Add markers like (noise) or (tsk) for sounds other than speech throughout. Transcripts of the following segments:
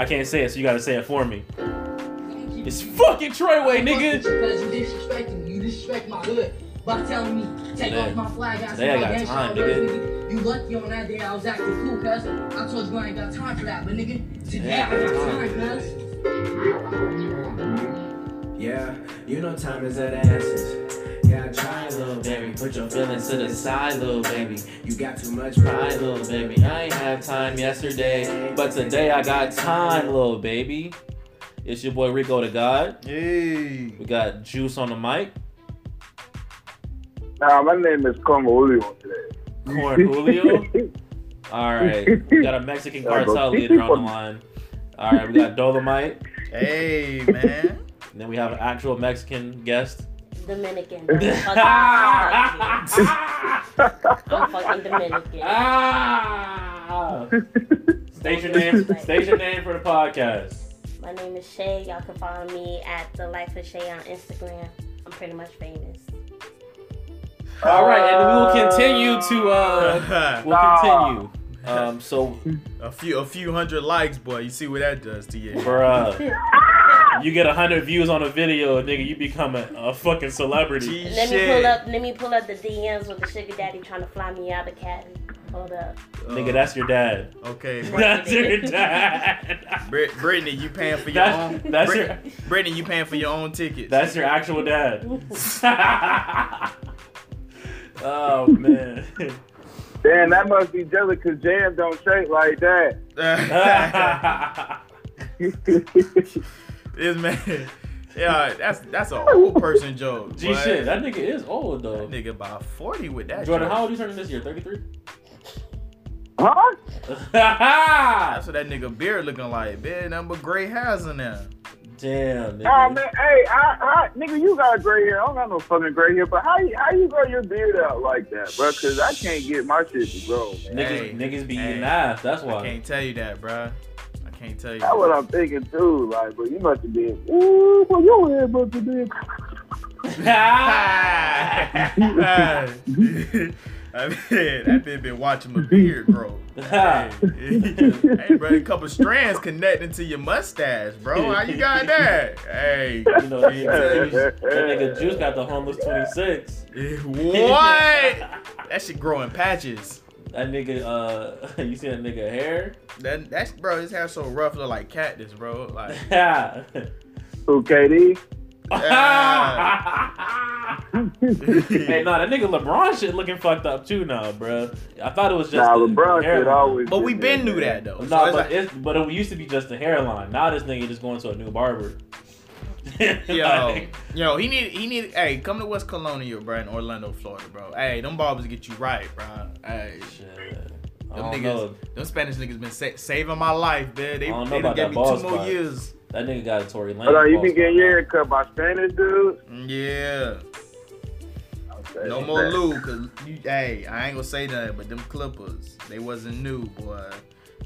I can't say it, so you gotta say it for me. It's fucking Treyway, nigga. Because you disrespecting me. You disrespect my hood. By telling me, take Today- off my flag. I today I got time, nigga. You lucky on that day I was acting cool, cuz. I told you I ain't got time for that, but nigga, today I got time, cuz. Yeah, you know time is of the essence. Yeah, I try, little baby. Put your feelings to the side, little baby. You got too much pride, Pride, little baby. I ain't have time yesterday, but today I got time, little baby. It's your boy Rico the God. Hey. We got Juice on the mic. Nah, my name is Como Julio today. Corn Julio. (laughs) All right. We got a Mexican Yeah, bro. cartel leader on the line. All right. We got Dolomite. Hey, man. And then we have an actual Mexican guest. Dominican. (laughs) Don't fucking I'm fucking Dominican. ah! State your name. State your name for the podcast. My name is Shay. Y'all can follow me at the Life of Shay on Instagram. I'm pretty much famous. All right, and we will continue to. uh (laughs) We'll continue. Um. So, a few a few hundred likes, boy. You see what that does to you. bruh, you get a hundred views on a video, nigga, you become a, a fucking celebrity. Gee, Let me pull up. Let me pull up the DMs with the sugar daddy trying to fly me out of Cali. Hold up. Nigga, that's your dad. Okay. (laughs) That's your dad. Brit- Brittany, you paying for your That's, own. that's Brit- your Brittany, you paying for your own tickets. that's your actual dad. (laughs) oh man. (laughs) Damn, that must be jealous because Jam don't shake like that. (laughs) this man. Yeah, that's that's an old person joke. G boy. shit, that nigga is old though. That nigga about forty with that. Jordan, joke. how old you turning this year? 33? Huh? (laughs) That's what that nigga beard looking like. Man, nothing but gray hairs in there. Damn, nigga. Oh man, hey, I, I, nigga, you got gray hair. I don't got no fucking gray hair, but how you, how you grow your beard out like that, bro? Cause I can't get my shit to grow. Man. Niggas, Hey, niggas be hey. eating ass. That's why. I can't tell you that, bruh. I can't tell you. That's what I'm thinking too. Like, but you must have been. Ooh, but your hair must have been. (laughs) (laughs) (laughs) I mean, (laughs) that bitch been watching my beard grow. hey, hey, bro, a couple strands connecting to your mustache, bro. How you got that? Hey, You know, he (laughs) that nigga Juice got the homeless 26. what? That shit grow in patches. That nigga, uh, (laughs) you see that nigga hair? That that's bro, his hair so rough, look like cactus, bro. Like, Yeah. Who, KD? Hey, nah, that nigga LeBron shit looking fucked up too now, bro. I thought it was just Nah, the LeBron hairline. shit always. but we been been knew that though. No, So but like- it's but it used to be just the hairline. Now this nigga just going to a new barber. (laughs) Yo, Like, yo, he need, he need. Hey, come to West Colonial, bro, in Orlando, Florida, bro. Hey, them barbers get you right, bro. Hey, shit. I them don't niggas, know. them Spanish niggas been sa- saving my life, man. They, I don't know they done about gave that me ball two more years. That nigga got a Tory Lane. Hold on, you ball be getting your hair cut by Spanish dudes? Yeah, Okay, no more bet. Lou, cause you, hey, I ain't gonna say nothing, but them Clippers, they wasn't new, boy.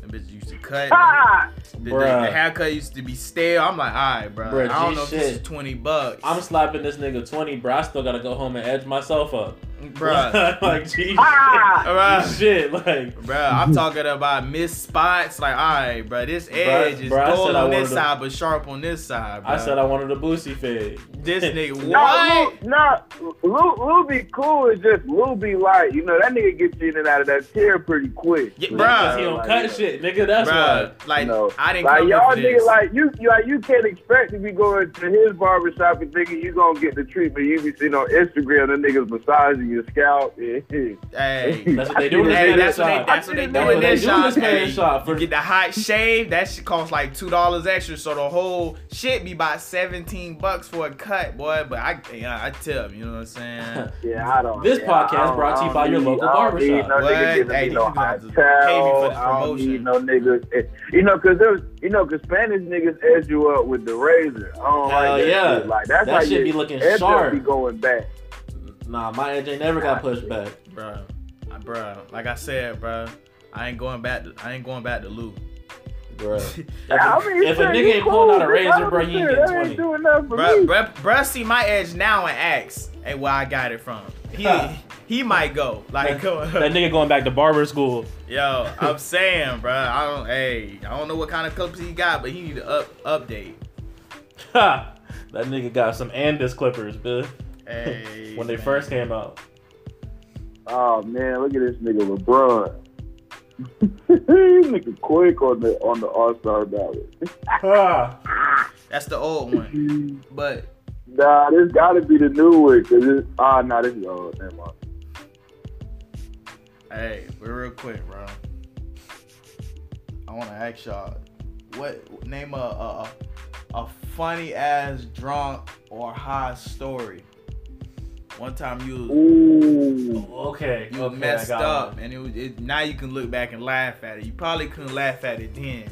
Them bitches used to cut. Ah! The, the, Bruh. the haircut used to be stale. I'm like, all right, bro. Bruh, I don't G know if this shit. is twenty bucks. I'm slapping this nigga 20, bro. I still gotta go home and edge myself up. Bruh. (laughs) like, (laughs) geez. Ah! Shit, like. Bruh, I'm talking about missed spots. Like, all right, bruh, this edge is bruh, I dull on this wanted to- side, but sharp on this side, bruh. I said I wanted a boosie fade. this (laughs) nigga, No, what? Lou, no, Lou, Lou be cool. is just Lou be like, you know, that nigga gets you in and out of that chair pretty quick. Yeah, Cause bruh, he don't Like, cut yeah. shit, nigga. That's bruh, like, You know, I didn't like come y'all for nigga, like you, you, like you can't expect to be going to his barber shop and thinking you gonna get the treatment you be seeing on Instagram. The niggas massaging your scalp. (laughs) hey. That's what they do Hey, that's what they shop. that's what they That's do what in they this do in the shop. Spanish Hey, shop. You get the hot shave, that shit costs like two dollars extra, so the whole shit be about seventeen bucks for a cut, boy. But I, yeah, I tell him, you know what I'm saying? (laughs) Yeah, I don't. This yeah, podcast don't- brought to you by your need- local I don't barbershop. need No What? nigga Hey, no niggas hot have to pay me for towel. this I don't promotion. need no niggas. eh, You know, cause there's, you know, cause Spanish niggas edge you up with the razor. I don't Hell like that yeah. shit. Like that's That how shit you be looking sharp. Be going back. Nah, my edge ain't never got pushed back. Bruh, I- bruh, like I said, bruh, I ain't going back. To, I ain't going back to Lou. Bruh. (laughs) If, I mean, if a nigga you ain't pulling out a razor, bro, he ain't getting 20. ain't doing nothing for Bruh, me. bruh, bruh, see my edge now and ask, hey, where I got it from. He Huh. he he might go. Like, (laughs) that nigga going back to barber school. yo, I'm saying, bro. I don't. Hey, I don't know what kind of clips he got, but he need to up update. Ha! That nigga got some Andis clippers, bitch. Hey, when they man. first came out. Oh man, look at this nigga LeBron. (laughs) nigga quick on the on the All Star ballot. Ha! That's the old one. (laughs) But Nah, this gotta be the new one. Cause it's, ah, nah, this is old. Never mind. hey, but real quick, bro. I want to ask y'all, what name a a, a funny ass drunk or high story? One time you was Ooh. Okay. you okay, messed up, one. and it was it, now you can look back and laugh at it. You probably couldn't laugh at it then.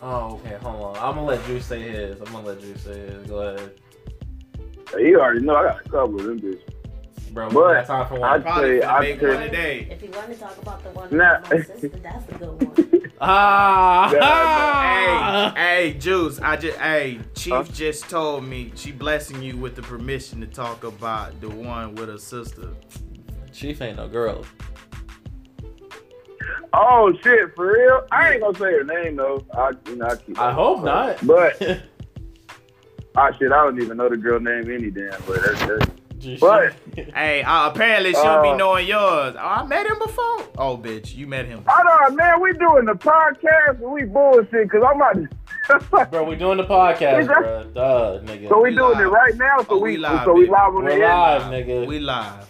Oh, okay. Hold on. I'm gonna let Drew say his. I'm gonna let Drew say his. Go ahead, You already know I got a couple of them bitches. Bro. We But got time for I'd one. Probably say- finna I'd make say- one today. If you want to talk about the one Nah. with my sister, that's a good one. (laughs) Ah! Hey, hey, Juice, I just, hey, Chief Huh? just told me she blessing you with the permission to talk about the one with her sister. Chief ain't no girl. Oh shit, for real? I ain't gonna say her name though. I, you know, I keep. I hope not. But (laughs) ah shit, I don't even know the girl name any damn. But that's, that's But- (laughs) Hey, uh, apparently she'll be Uh, knowing yours. Oh, I met him before. Oh, bitch, you met him. I know, man. We doing the podcast and we bullshit because I'm not. (laughs) bro, we doing the podcast, bro. Duh, nigga. so we, We doing live. it right now. So Oh, we, we live, so we live on We're the air. live, nigga. We live.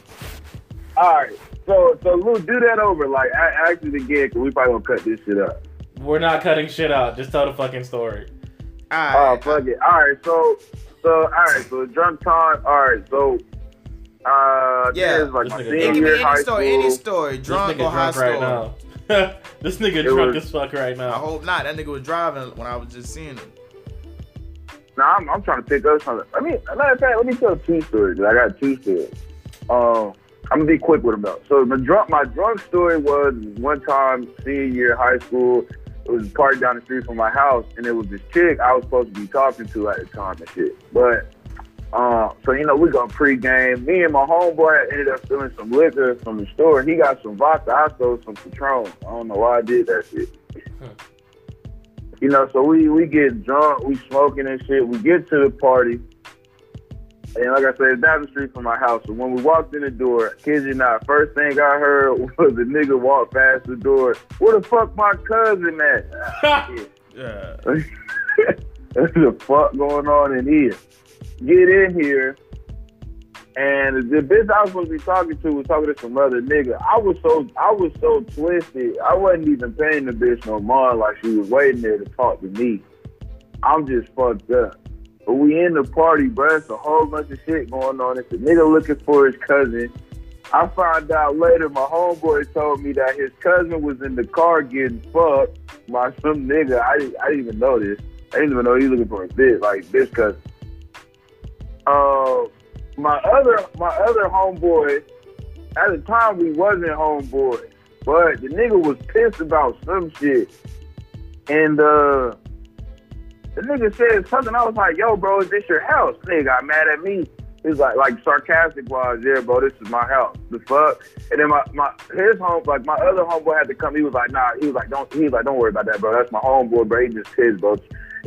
All right. So so Lou, do that over. Like I asked it again because we probably gonna cut this shit up. We're not cutting shit out. Just tell the fucking story. All Oh fuck it. All right. So so all right. So drunk time. All right. So uh Yeah. yeah, is like This my nigga senior give me year any high story, school. any story, This drunk nigga or high drunk right story. now. (laughs) this nigga It drunk was- as fuck right now. I hope not. That nigga was driving when I was just seeing him. Nah, I'm, I'm trying to pick up something. Let me, matter of fact, let me tell two stories. I got two stories. Um, I'm gonna be quick with them though. So my drunk, my drunk story was one time senior year of high school. It was parked down the street from my house, and it was this chick I was supposed to be talking to at the time and shit. But um, so you know, we go pregame. Me and my homeboy ended up stealing some liquor from the store. He got some vodka. I stole some Patron. I don't know why I did that shit. You know, so we we get drunk, we smoking and shit. We get to the party, and like I said, it's down the street from my house. So when we walked in the door, kid you not, first thing I heard (laughs) was a nigga walk past the door. Where the fuck my cousin at? Ah. (laughs) Yeah. (laughs) What's the fuck going on in here? Get in here. And the bitch I was supposed to be talking to was talking to some other nigga. I was so I was so twisted. I wasn't even paying the bitch no mind like she was waiting there to talk to me. I'm just fucked up. But we in the party, bruh. It's a whole bunch of shit going on. It's a nigga looking for his cousin. I found out later my homeboy told me that his cousin was in the car getting fucked by some nigga. I I didn't even know this. I didn't even know he was looking for a bitch, like bitch cousin. Uh, my other my other homeboy, at the time we wasn't homeboy, but the nigga was pissed about some shit. And uh the nigga said something. I was like, yo, bro, is this your house? Nigga got mad at me. He was like, like sarcastic wise, yeah, bro, this is my house. The fuck? And then my, my his home, like my other homeboy had to come. He was like, nah. He was like, don't. He was like, don't worry about that, bro. That's my homeboy, bro. He just pissed, bro.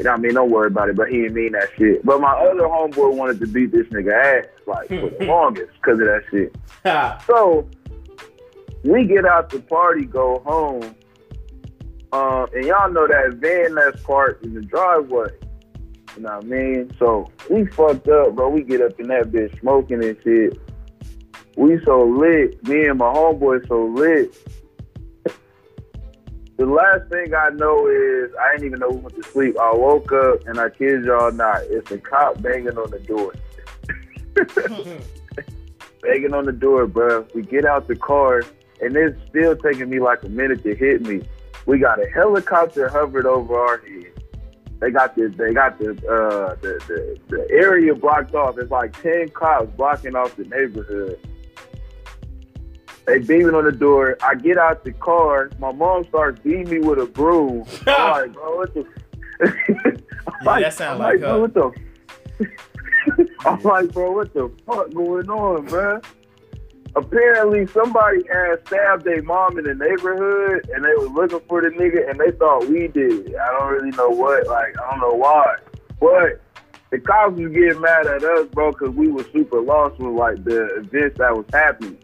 What I mean? Don't worry about it, but he didn't mean that shit. But my other homeboy wanted to beat this nigga ass, like for the (laughs) longest, because of that shit. So we get out the party, go home, uh, and y'all know that van that's parked in the driveway. You know what I mean? So we fucked up, bro. We get up in that bitch smoking and shit. We so lit. Me and my homeboy so lit. The last thing I know is I didn't even know we went to sleep. I woke up and I kid y'all not, it's a cop banging on the door. (laughs) banging on the door, bro. We get out the car, and it's still taking me like a minute to hit me. We got a helicopter hovered over our head. They got the they got the uh the, the, the area blocked off. It's like ten cops blocking off the neighborhood. They beaming on the door. I get out the car. My mom starts beating me with a broom. (laughs) I'm like, bro, what the? I'm Yeah, that (laughs) sound I'm like bro, what the? (laughs) I'm like, bro, what the fuck going on, bro? apparently somebody had stabbed their mom in the neighborhood and they were looking for the nigga and they thought we did. I don't really know what, like, I don't know why. But the cops was getting mad at us, bro, because we were super lost with, like, the events that was happening.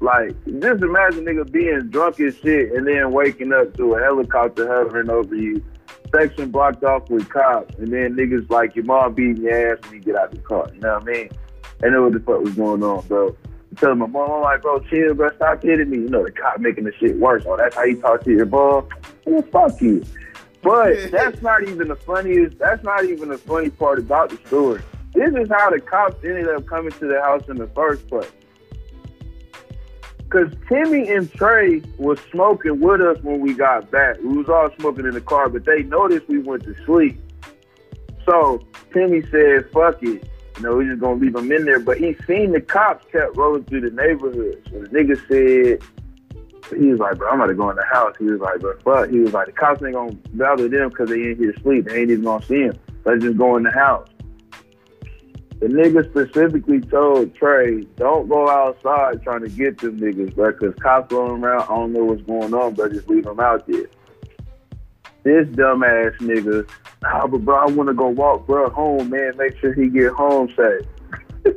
Like, just imagine nigga being drunk as shit and then waking up to a helicopter hovering over you, section blocked off with cops, and then niggas like your mom beating your ass when you get out the car. You know what I mean? I know what the fuck was going on, bro. I tell my mom, I'm like, bro, chill, bro, stop kidding me. You know, the cop making the shit worse. Oh, that's how you talk to your mom? Well, fuck you. But (laughs) that's not even the funniest, that's not even the funny part about the story. This is how the cops ended up coming to the house in the first place. Cause Timmy and Trey was smoking with us when we got back. We was all smoking in the car, but they noticed we went to sleep. So Timmy said, "Fuck it, you know, we just gonna leave him in there." But he seen the cops kept rolling through the neighborhood. So the nigga said, he was like, "Bro, I'm about to go in the house." He was like, "But fuck," he was like, "The cops ain't gonna bother them because they ain't here asleep. They ain't even gonna see him. Let's just go in the house." The nigga specifically told Trey, don't go outside trying to get them niggas, bro, because cops rolling around. I don't know what's going on, but just leave them out there. This dumbass nigga, ah, but bro, I want to go walk bro home, man. Make sure he get home safe. (laughs)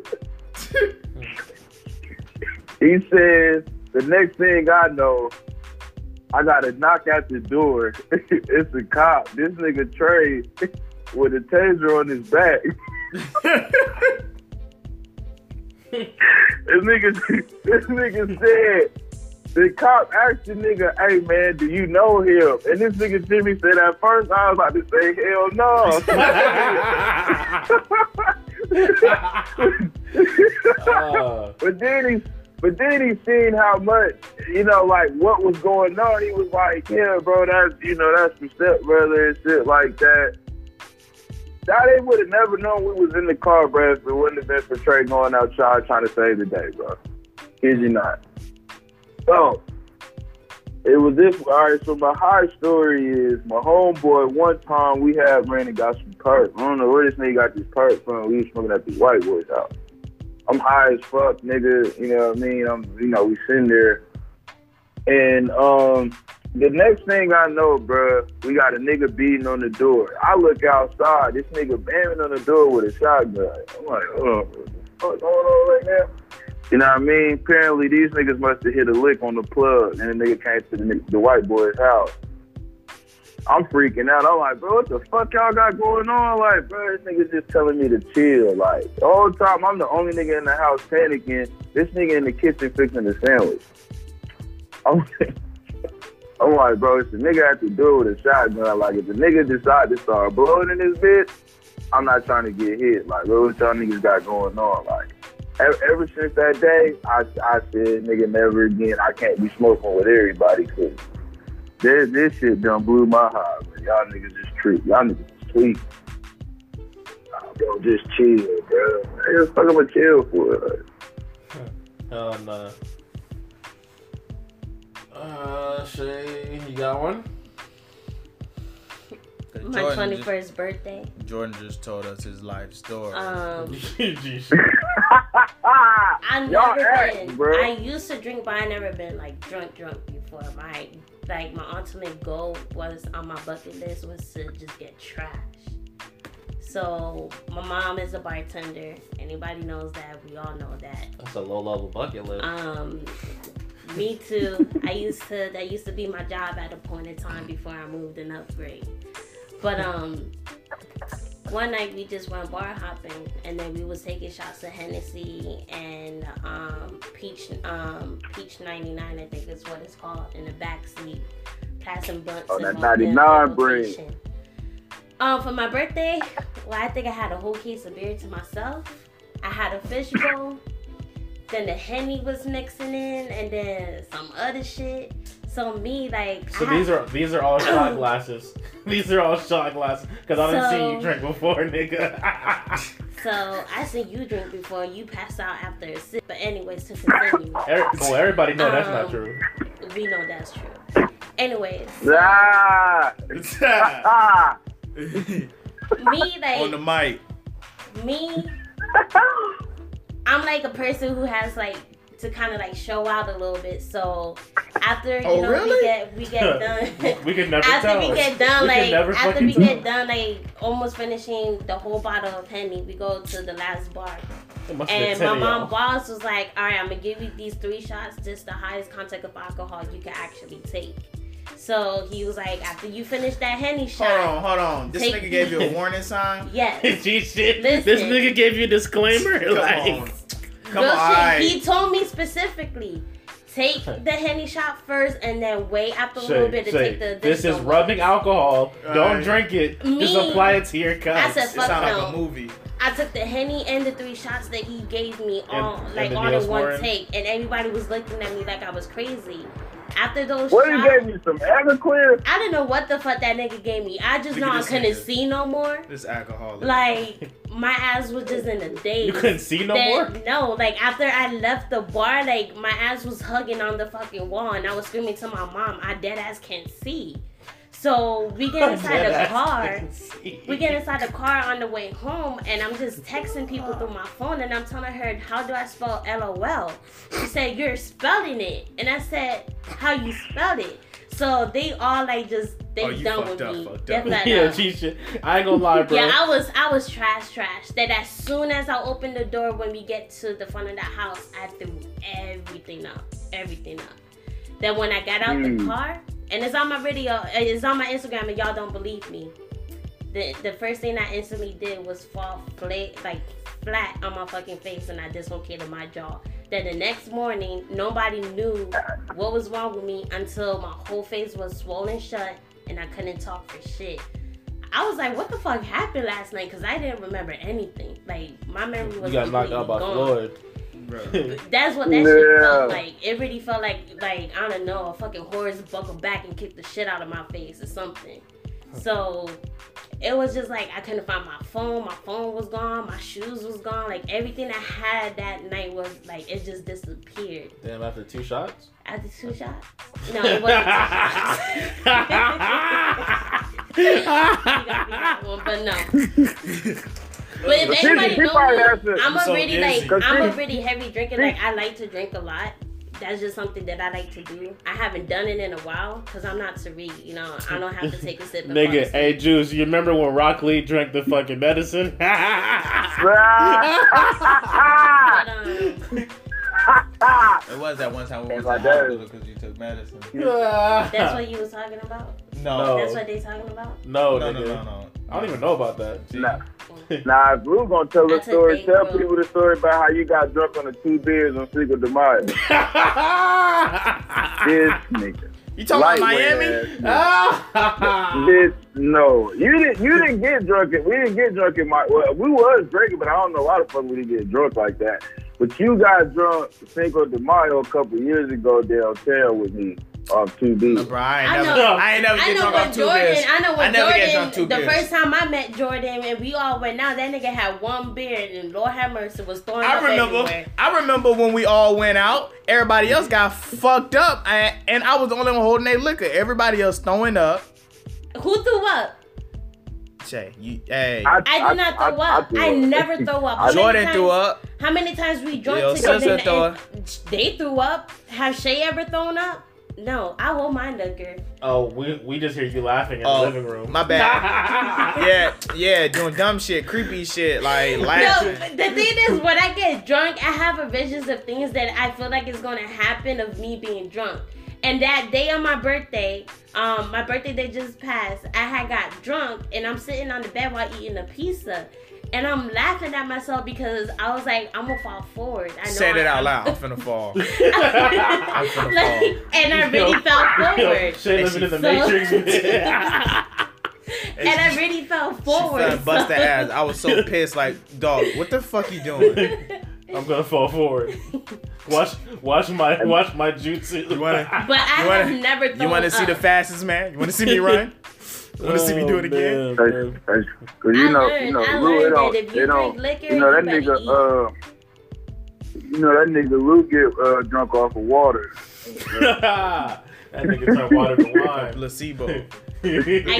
he says, the next thing I know, I got to knock at the door. (laughs) it's a cop. This nigga Trey (laughs) with a taser on his back. This nigga, this nigga said, the cop asked the nigga, hey man, do you know him? And this nigga Jimmy said, at first I was about to say, hell no. Uh, (laughs) but then he, but then he seen how much, you know, like what was going on. He was like, yeah, bro, that's, you know, that's my stepbrother and shit like that. That they would have never known we was in the car, bro, if it wouldn't have been for Trey going outside trying to save the day, bro. Kid you not. So, it was this, all right, so my high story is my homeboy, one time we had ran and got some perk. I don't know where this nigga got this perk from. We was smoking at this white boy's house. I'm high as fuck, nigga, you know what I mean? I'm, you know, we sitting there. And, um, the next thing I know, bruh, we got a nigga beating on the door. I look outside, this nigga banging on the door with a shotgun. I'm like, oh, what the fuck going on right now? You know what I mean? Apparently, these niggas must have hit a lick on the plug, and the nigga came to the, the white boy's house. I'm freaking out. I'm like, bro, what the fuck y'all got going on? Like, bro, this nigga's just telling me to chill. Like, the time, I'm the only nigga in the house panicking. This nigga in the kitchen fixing the sandwich. I'm, (laughs) I'm like, bro, it's the nigga at the door with a shotgun. Like, if the nigga decide to start blowing in this bitch, I'm not trying to get hit. Like, bro, what y'all niggas got going on? Like, ever, ever since that day, I, I said, nigga, never again. I can't be smoking with everybody because this, this shit done blew my heart. Y'all niggas just treat. Y'all niggas just tweet. Bro, just chill, bro. The fuck chill for? hell nah. Uh, Shay, you got one? My 21st birthday. Jordan just told us his life story. Um, (laughs) (laughs) I've Y'all never act, been. bro. I used to drink, but I never been like drunk, drunk before. My like my ultimate goal was on my bucket list was to just get trash. So my mom is a bartender. Anybody knows that. We all know that. That's a low level bucket list. Um, me too. I used to. That used to be my job at a point in time before I moved and upgrade. But um, one night we just went bar hopping, and then we was taking shots of Hennessy and um, peach um, peach ninety nine. I think is what it's called in the back seat, passing blunts. Oh, that 99 brand. Um, for my birthday, well, I think I had a whole case of beer to myself. I had a fishbowl. Then the henny was mixing in, and then some other shit. So me, like, So I had- these are (coughs) (laughs) these are all shot glasses. these are all shot glasses because I didn't see you drink before, nigga. (laughs) (laughs) So I seen you drink before you passed out after a sip. But anyways, to continue, Every- well, everybody know that's not Um, true. we know that's true. Anyways, Ah, ah. me like On the mic. me, I'm like a person who has like to kind of like show out a little bit. So after you Oh, know really? we get we get done. we could never after tell. we get done, We can like (laughs) never after we tell. get done, like almost finishing the whole bottle of Henny, we go to the last bar. It must have been And my mom y'all. boss was like, "All right, I'm gonna give you these three shots. Just the highest content of alcohol you can actually take." So he was like, "After you finish that Henny shot. Hold on, hold on. This Take- nigga gave you a (laughs) warning sign. yes." (laughs) Shit. Listen. This nigga gave you a disclaimer. Come like, on. Come on, shit. He told me specifically, take the Henny shot first, and then wait after a little bit to Shay, take the. this is rubbing ones. alcohol. Don't Alright. drink it. Me- Just apply it to your cup. I said, It fuck no. like a movie. I took the henny and the three shots that he gave me all And- like and the all in one take, and everybody was looking at me like I was crazy. After those What he shots, gave me some Everclear? I didn't know what the fuck that nigga gave me. I just Look know I couldn't nigga. see no more. This alcoholic. Like (laughs) my ass was just in a daze. You couldn't see no Then- more. No, like after I left the bar, like my ass was hugging on the fucking wall, and I was screaming to my mom, "I dead ass can't see." So we get inside the car. We get inside the car on the way home, and I'm just texting people through my phone, and I'm telling her, "How do I spell LOL?" She said, "You're spelling it," and I said, "How you spelled it?" So they all like just they Oh, you done fucked with up, me. fucked They up. like, (laughs) Yeah, uh, G. I ain't gonna lie, bro. yeah, I was I was trash trash. That as soon as I opened the door when we get to the front of the house, I threw everything up. Everything up. Then when I got out the Mm. car, and it's on my video, eh, it's on my Instagram and y'all don't believe me. The the first thing I instantly did was fall flat like flat on my fucking face and I dislocated my jaw. Then the next morning, nobody knew what was wrong with me until my whole face was swollen shut and I couldn't talk for shit. I was like, what the fuck happened last night? Because I didn't remember anything. Like, my memory was you got knocked out by gone. Floyd. (laughs) That's what that shit felt like. It really felt like, like I don't know, a fucking horse buckled back and kicked the shit out of my face or something. So it was just like I couldn't find my phone. My phone was gone. My shoes was gone. Like everything I had that night was like it just disappeared. Damn, after two shots. After two shots? No, it wasn't two shots. (laughs) (laughs) You gotta be that one, but no. But if She- anybody she knows probably me, has to- I'm a so really busy. like I'm a she- really heavy drinker. Like I like to drink a lot. That's just something that I like to do. I haven't done it in a while because I'm not Tariq. You know, I don't have to take a sip. and fall Nigga, asleep. hey Juice, you remember when Rock Lee drank the fucking medicine? (laughs) But, um, It was that one time we went to my the dad. hospital because you took medicine. that's what you was talking about. No. No. That's what they talking about. no, No, nigga. no, no, no. I don't even know about that. Nah. (laughs) Nah, if we were gonna tell I a took story, tell bro. people the story about how you got drunk on the two beers on Cinco de Mayo. (laughs) This nigga. You talking about Miami? (laughs) This no, you didn't. You didn't get drunk. In, we didn't get drunk in my. Well, we was drinking, but I don't know why the fuck we didn't get drunk like that. But you got drunk Cinco de Mayo a couple years ago downtown with me off two No, beers. bro, I ain't I never, know- I ain't never I get know drunk when off two Jordan. beers. I know when I never get drunk Jordan. two The beers. first time I met Jordan and we all went out, that nigga had one beer and Lord have mercy was throwing I up remember. everywhere. I remember when we all went out. Everybody else got fucked up, and, and I was the only one holding their liquor. Everybody else throwing up. Who threw up? Shay, you, hey, I did not throw up. I, threw up. never throw up. How Jordan times- threw up. How many times we drunk Yo, together sister and, throw and they threw up? Have Shay ever thrown up? No, I hold my liquor. oh, we we just hear you laughing in Oh, the living room. my bad. (laughs) yeah, yeah, doing dumb shit, creepy shit, like No, the thing is, when I get drunk, I have a visions of things that I feel like is gonna happen of me being drunk. And that day on my birthday, um, my birthday day just passed, I had got drunk and I'm sitting on the bed while eating a pizza. And I'm laughing at myself because I was like, I'm gonna fall forward. I know Said it I- out loud. I'm finna fall. (laughs) I'm finna like, and I really fell forward. Shay living in the So- Matrix. (laughs) And I really fell She forward. finna bust so- the ass. I was so pissed. Like, dog, what the fuck you doing? (laughs) I'm gonna fall forward. Watch, watch my, watch my jutsu. You wanna- But I You wanna- have never thrown You want to see the fastest man? You want to see me run? You want to see me do it again? Oh, man, Cause, cause you I know, learned- you know, I Lou, it learned don't, that if you it don't, drink liquor, you know that you nigga, uh, you know that nigga Lou get uh, drunk off of water. (laughs) That nigga turned water to wine. Placebo. (laughs) I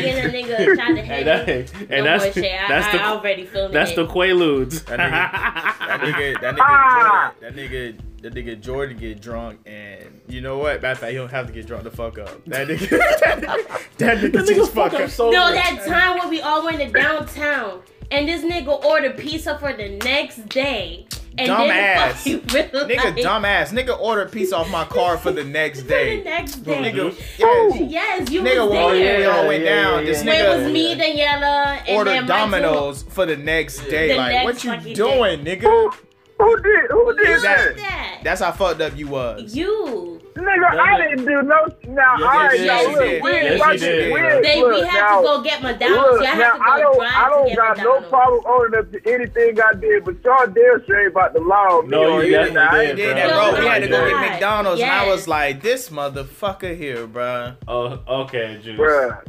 get a nigga shot the Hey, head. that, no and that's more shit. I, that's I, the already feeling that's it. the Quaaludes. That (laughs) That nigga, that nigga, Ah! Jordan, that nigga, that nigga Jordan get drunk, and you know what? Matter of fact, he don't have to get drunk to fuck up. That nigga, (laughs) that nigga, that nigga, That just nigga fuck fuck up. up so No, much. that time when we all went to downtown and this nigga ordered pizza for the next day. And Dumbass. then (laughs) fucking realized- Nigga, dumbass. Nigga ordered pizza off my card for the next (laughs) For the next day. Nigga, Oh. yes. Yes, you Nigga, was well, there. we all went Yeah, yeah, down. yeah, This yeah. Where it nigga was me, Daniela, and ordered then two- Domino's for the next day. The like, next what you doing, Who, nigga? Who did? Who You did did that? that. That's how fucked up you was. You. Nigga, I didn't do no. Now, Yes, all right, you now did. look, Yes, we you ain't did. watching. Yes, you did. We ain't They, look, we had now, to go get McDonald's. Look, Y'all now have to I go don't, drive I don't get got no problem owning up to anything I did, but y'all damn sure ain't about the law. on. No, you anything. definitely I did, ain't Did bro. that, No, bro. no, We had to go get McDonald's, and I was like, "This motherfucker here, bro. Oh, okay, Juice. Bruh.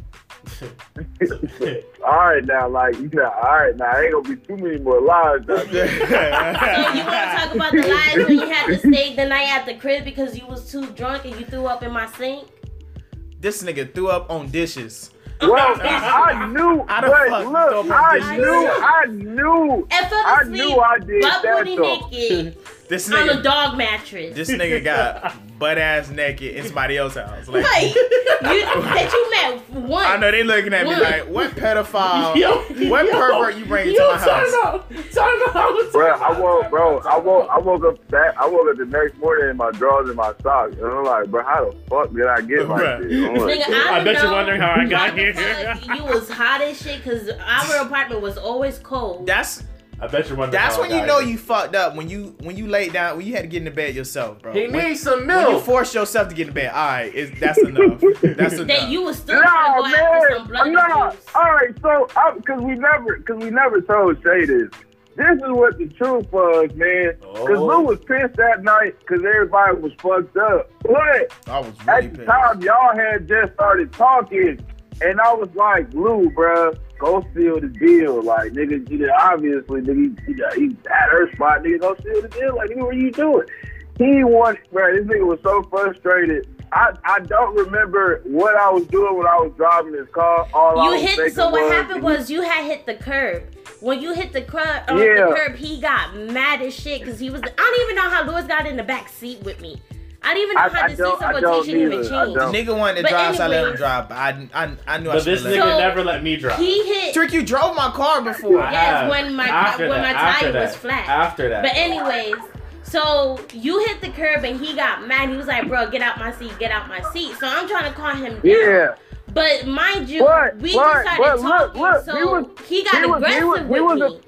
All right now, like you know, all right now, ain't gonna be too many more lies out there. (laughs) So you want to talk about the lies when you had to stay the night at the crib because you was too drunk and you threw up in my sink? this nigga threw up on dishes. Oh, well, I knew, How the but look, throw up on I knew, I knew, And fell I knew I did butt that booty though. naked (laughs) This on a dog mattress. this nigga got (laughs) butt ass naked in somebody else's house. Like, Like, (laughs) you, that you met once. I know they looking at me like, "What pedophile? (laughs) Yo, what yo, pervert you bringing to yo, my house?" Time out. Time out. Bro, I woke, bro, I woke, I woke up that, I woke up the next morning in my drawers and my socks, and I'm like, bro, how the fuck did I get like Bruh. this? I'm like, Nigga, I, I bet know you're wondering how I got here. You was hot as shit because our apartment was always cold. That's I bet you're wondering. that's when you know here. you fucked up. When you when you laid down, when you had to get in the bed yourself, bro. He when, needs some when you milk. force yourself to get in the bed. All right, it's, that's enough. That's enough. that you was still trying No, to go after some man, bloody no. juice. All right, so because we never, because we never told Shay this. This is what the truth was, man. Because Oh. Lou was pissed that night because everybody was fucked up. But I was really at the pissed. time, y'all had just started talking, and I was like, Lou, bro, go seal the deal. Like, nigga, you know, obviously, nigga, he, he, he at her spot, nigga, go seal the deal. Like, nigga, what are you doing? He wanted, bruh, this nigga was so frustrated. I, I don't remember what I was doing when I was driving this car. All You hit. So what was, happened was you had hit the curb. When you hit the curb, uh, Yeah. the curb, he got mad as shit because he was. I don't even know how Lewis got in the back seat with me. I didn't even know I- how I the don't- seats I of don't even either. I Nigga wanted to But drive, so I let him drive. But I, I, I knew I But this nigga So- never let me drive. He hit. Trick, you drove my car before. I Yes, have. when my- After when that, my after tire was that, flat. After that. But anyways, so you hit the curb and he got mad. He was like, "Bro, get out my seat, get out my seat." So I'm trying to calm him down. Yeah. But mind you, But- we but- just but started look, talking, look, so he was- he got he was- he aggressive was- he with was a- me.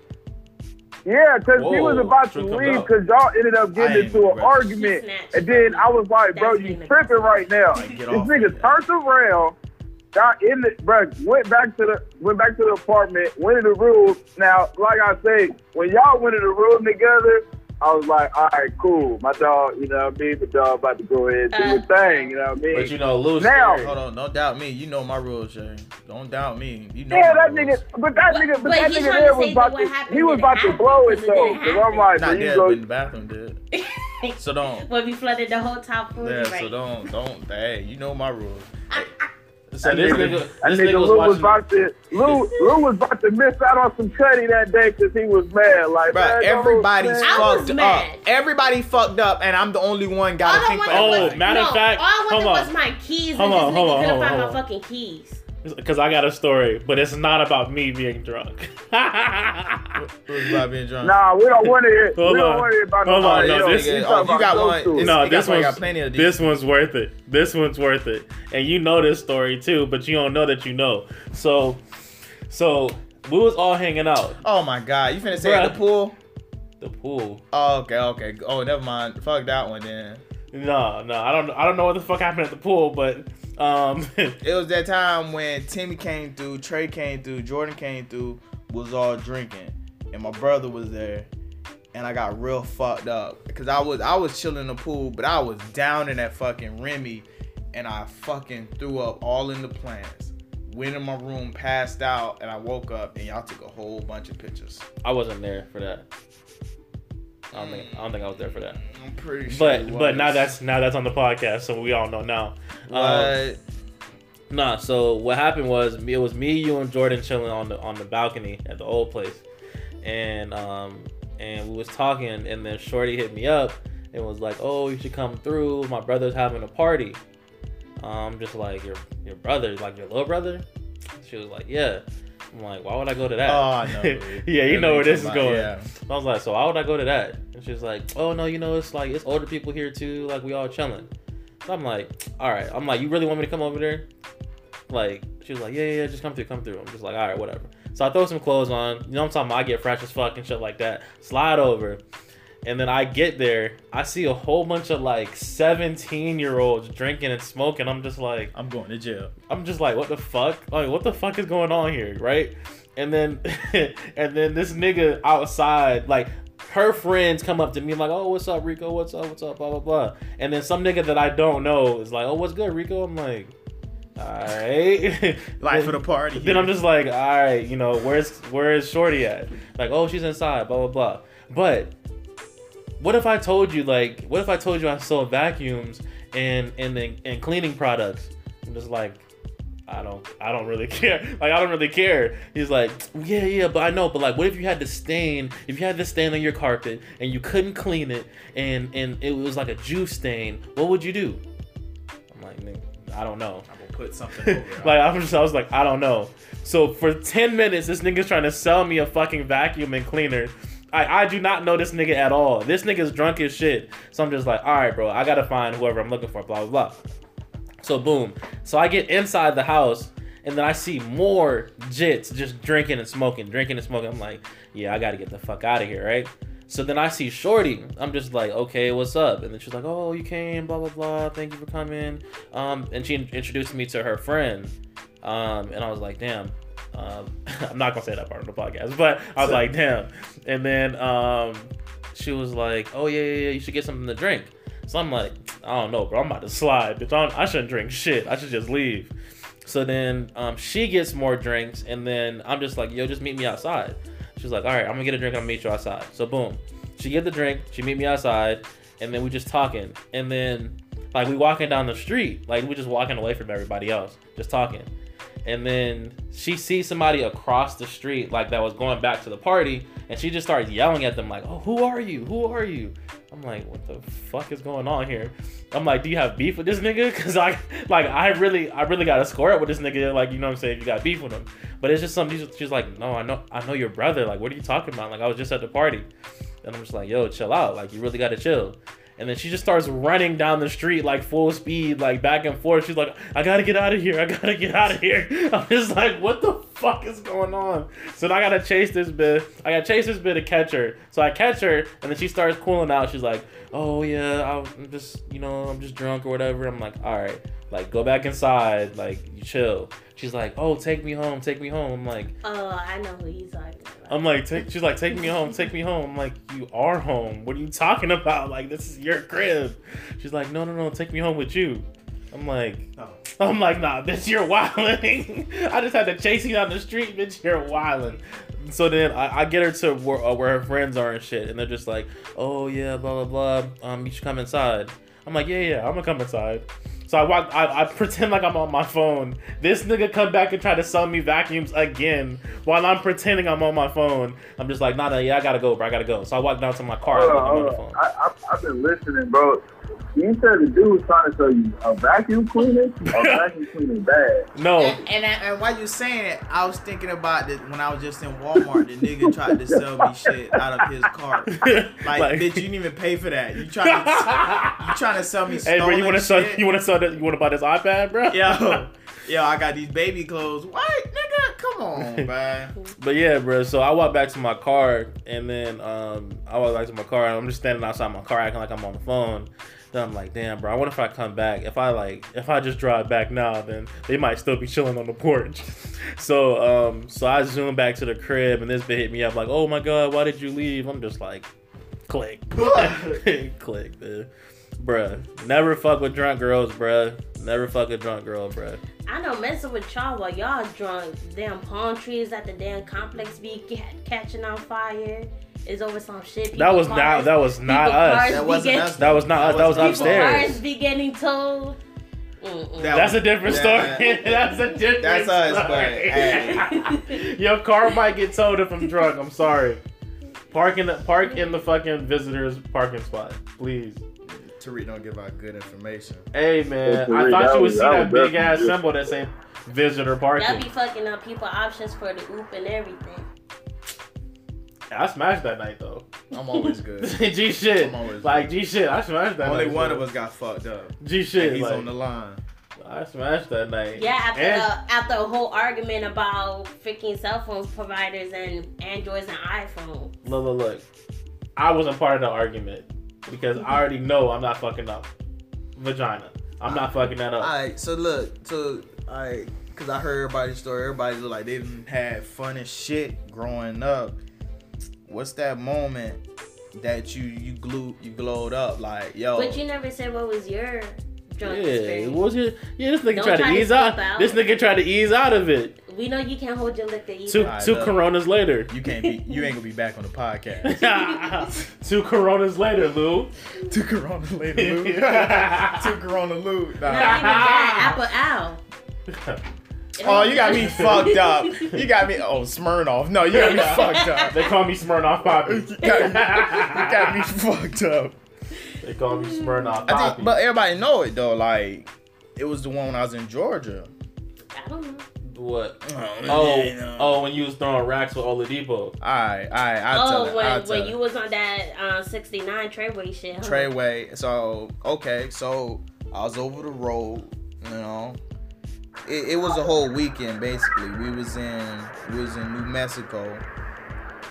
Yeah, because he was about to leave because y'all ended up getting into an aggressive. argument. And then I was like, bro, you tripping right now. This nigga me. turned around, got in the bro, went back to the went back to the apartment, went in the room. Now, like I say, when y'all went in the room together, I was like, all right, cool. My dog, you know what I mean? My dog about to go ahead and do his Uh, thing, you know what I mean? But you know, Lou's Now- scary. Hold on, don't doubt me. You know my rules, Shay. Don't doubt me. You know yeah, that rules. nigga, but that But- nigga, but, but that nigga trying there was about to, he was about to blow it because though. didn't Cause I'm like, Not dead, go, but in the bathroom did. (laughs) So don't. when we flooded the whole top floor. Yeah, you're so don't, don't. Hey, you know my rules. So That this nigga- nigga, that this nigga nigga Lou was watching. about to Lou Lou was about to miss out on some cutty that day because he was mad. Like, Bro, man, everybody's man. I was fucked mad. up. Everybody fucked up, and I'm the only one got all to I think for Oh, was, everybody. matter no, of fact, all I oh, wanted hold on. was my keys, Hold and on, this hold nigga on, couldn't hold on, find my hold on. fucking keys. Because I got a story, but it's not about me being drunk. Who's about being drunk? Nah, we don't want to hear. Hold we don't want to hear about Hold on, nobody no, this- We oh, you got one. two. It's- no, you this got- you one's got plenty of these. this one's worth it. This one's worth it, and you know this story too, but you don't know that you know. So, so we was all hanging out. Oh my god, you finna say at Bruh. the pool? The pool. Oh, okay, okay. Oh, never mind. Fuck that one then. No, no, I don't. I don't know what the fuck happened at the pool, but um, It was that time when Timmy came through, Trey came through, Jordan came through, was all drinking, and my brother was there, and I got real fucked up because I was I was chilling in the pool, but I was down in that fucking Remy, and I fucking threw up all in the plants. Went in my room, passed out, and I woke up, and y'all took a whole bunch of pictures. I wasn't there for that. I don't think I don't think I was there for that. I'm pretty sure. But but now that's now that's on the podcast, so we all know now. Um. Nah, so what happened was it was me, you, and Jordan chilling on the on the balcony at the old place, and um and we was talking, and then Shorty hit me up and was like, "Oh, you should come through. My brother's having a party." I'm just like, "Your your brother, like your little brother?" She was like, "Yeah." I'm like, "Why would I go to that?" Oh, I know. (laughs) yeah, you know where this is going. Yeah. I was like, so why would I go to that? And she's like, oh no, you know, it's like it's older people here too. Like we all chilling. So I'm like, all right. I'm like, you really want me to come over there? Like she was like, yeah, yeah, yeah, just come through, come through. I'm just like, all right, whatever. So I throw some clothes on. You know what I'm talking about? I get fresh as fuck and shit like that. Slide over. And then I get there, I see a whole bunch of like 17 year olds drinking and smoking. I'm just like, I'm going to jail. I'm just like, what the fuck? Like, what the fuck is going on here, right? And then, (laughs) and then this nigga outside, like, her friends come up to me like, oh, what's up, Rico? What's up? What's up? Blah blah blah. And then some nigga that I don't know is like, oh, what's good, Rico? I'm like, all right. (laughs) Life of the party. Then I'm just like, all right, you know, where's where is Shorty at? Like, oh, she's inside, blah blah blah. But what if I told you like, what if I told you I sold vacuums and and then and cleaning products? I'm just like, I don't, I don't really (laughs) care. Like, I don't really care. He's like, yeah, yeah, but I know. But like, what if you had the stain? If you had the stain on your carpet and you couldn't clean it, and and it was like a juice stain, what would you do? I'm like, "Nigga, I don't know. I'm gonna put something over. (laughs) Like I'm just, I was like, I don't know. So for ten minutes, this nigga's trying to sell me a fucking vacuum and cleaner. I, I do not know this nigga at all. This nigga's drunk as shit. So I'm just like, all right, bro, I gotta find whoever I'm looking for. Blah blah blah. So boom. So I get inside the house. And then I see more jits just drinking and smoking, drinking and smoking. I'm like, yeah, I gotta get the fuck out of here, right? So then I see Shorty. I'm just like, okay, what's up? And then she's like, oh, you came, blah blah blah. Thank you for coming. Um, and she introduced me to her friend. Um, and I was like, damn. Um, (laughs) I'm not gonna say that part of the podcast, but I was like, damn. And then um, she was like, oh yeah, yeah, yeah, you should get something to drink. So I'm like, I don't know, bro. I'm about to slide, bitch. I, don't- I shouldn't drink shit. I should just leave. So then um, she gets more drinks, and then I'm just like, yo, just meet me outside. She's like, all right, I'm gonna get a drink. I'm gonna meet you outside. So boom, she get the drink. She meet me outside, and then we just talking. And then like we walking down the street, like we just walking away from everybody else, just talking. And then she sees somebody across the street, like that was going back to the party, and she just starts yelling at them, like, "Oh, who are you? Who are you?" I'm like, "What the fuck is going on here?" I'm like, "Do you have beef with this nigga?" (laughs) Cause I, like, I really, I really got to score it with this nigga. Like, you know what I'm saying? You got beef with him, but it's just something. She's, like, "No, I know, I know your brother. Like, what are you talking about?" Like, I was just at the party, and I'm just like, "Yo, chill out. Like, you really got to chill." And then she just starts running down the street like full speed, like back and forth. She's like, I gotta get out of here. I gotta get out of here. (laughs) I'm just like, what the fuck is going on? So I gotta chase this bit. I gotta chase this bit to catch her. So I catch her, and then she starts cooling out. She's like, oh yeah, I'm just, you know, I'm just drunk or whatever. I'm like, all right, like go back inside, like you chill. She's like, oh, take me home, take me home. I'm like, Oh, I know who you talking about. I'm like, take, she's like, take me home, take me home. I'm like, you are home. What are you talking about? Like, this is your crib. She's like, no, no, no, take me home with you. I'm like, Oh. I'm like, nah, bitch, you're wilding. (laughs) I just had to chase you down the street, bitch, you're wilding. So then I, I get her to where, uh, where her friends are and shit, and they're just like, oh yeah, blah blah blah. Um, you should come inside. I'm like, yeah, yeah, I'm gonna come inside. So I walk, I, I (laughs) pretend like I'm on my phone. This nigga come back and try to sell me vacuums again while I'm pretending I'm on my phone. I'm just like, nah, nah, yeah, I gotta go, bro, I gotta go. So I walk down to my car. Hold on, hold the on. phone. I, I, I've been listening, bro. You said the dude was trying to sell you a vacuum cleaner, a (laughs) vacuum cleaner bag. No, And, and, and while you saying it, I was thinking about it when I was just in Walmart. The nigga tried to sell me shit out of his cart. (laughs) Like, Like- bitch, you didn't even pay for that. You trying (laughs) to you trying to sell me Hey, bro, you want to sell? You want to sell? This, you want to buy this iPad, bro? Yo, yo, I got these baby clothes. What, nigga? Come on, (laughs) man. But yeah, bro. So I walk back to my car, and then um, I walk back to my car, and I'm just standing outside my car, acting like I'm on the phone. Then I'm like, damn, bro. I wonder if I come back. If I like, if I just drive back now, then they might still be chilling on the porch. (laughs) So, um, so I zoom back to the crib, and this bit hit me up like, oh my god, why did you leave? I'm just like, click, (laughs) click, man. Bruh, never fuck with drunk girls, bruh. Never fuck a drunk girl, bruh. I know messing with y'all while y'all drunk. Damn palm trees at the damn complex be ca- catching on fire. It's over some shit. That was People not. That was not us. That wasn't getting- us. That was not us. That was not People upstairs. cars be getting told. That That's a different that- story. (laughs) That's a different. That's us, story. but, hey. (laughs) Your car might get towed if I'm drunk. I'm sorry. Park in the park in the fucking visitors parking spot, please. Tariq don't give out good information. Hey man, Hey, I thought that you would was- see that that big ass definitely symbol that say visitor parking. That parking. be fucking up people options for the oop and everything. I smashed that night though. I'm always (laughs) good. G shit, I'm always like G shit. I smashed that. Only night, one bro. of us got fucked up. G And shit. he's like, on the line. I smashed that night. Yeah, after And- the after a whole argument about freaking cell phone providers and Androids and iPhones. Look, look, look. I wasn't part of the argument because I already know I'm not fucking up vagina. I'm not fucking that up. Alright, so look, so I, cause I heard everybody's story. Everybody's like they didn't had fun and shit growing up. What's that moment that you you glue you glowed up like yo? But you never said what was your drunk yeah, experience. what was it? Yeah, this nigga Don't tried to try to ease out. out. This nigga tried to ease out of it. We know you can't hold your liquor either. Two two look. coronas later. you can't be you ain't gonna be back on the podcast. (laughs) two coronas later, Lou. Two Corona later, Lou. (laughs) Two Corona Lou. Not Nah. even that. Apple Owl. (laughs) Oh, you got me fucked up. You got me. Oh, Smirnoff. No, you got me fucked up. They call me Smirnoff Poppy. You got, you got me fucked up. they call me Smirnoff I Poppy. think, but everybody know it though. Like, it was the one when I was in Georgia. I don't know. What? Oh, Oh, oh, when you was throwing racks with Oladipo. All right, all right. I'll tell Oh, it. when, I'll tell when it. you was on that uh, 69 Treyway shit. Huh? Treyway. So okay, so I was over the road. You know, it, it was a whole weekend basically. We was in we was in New Mexico,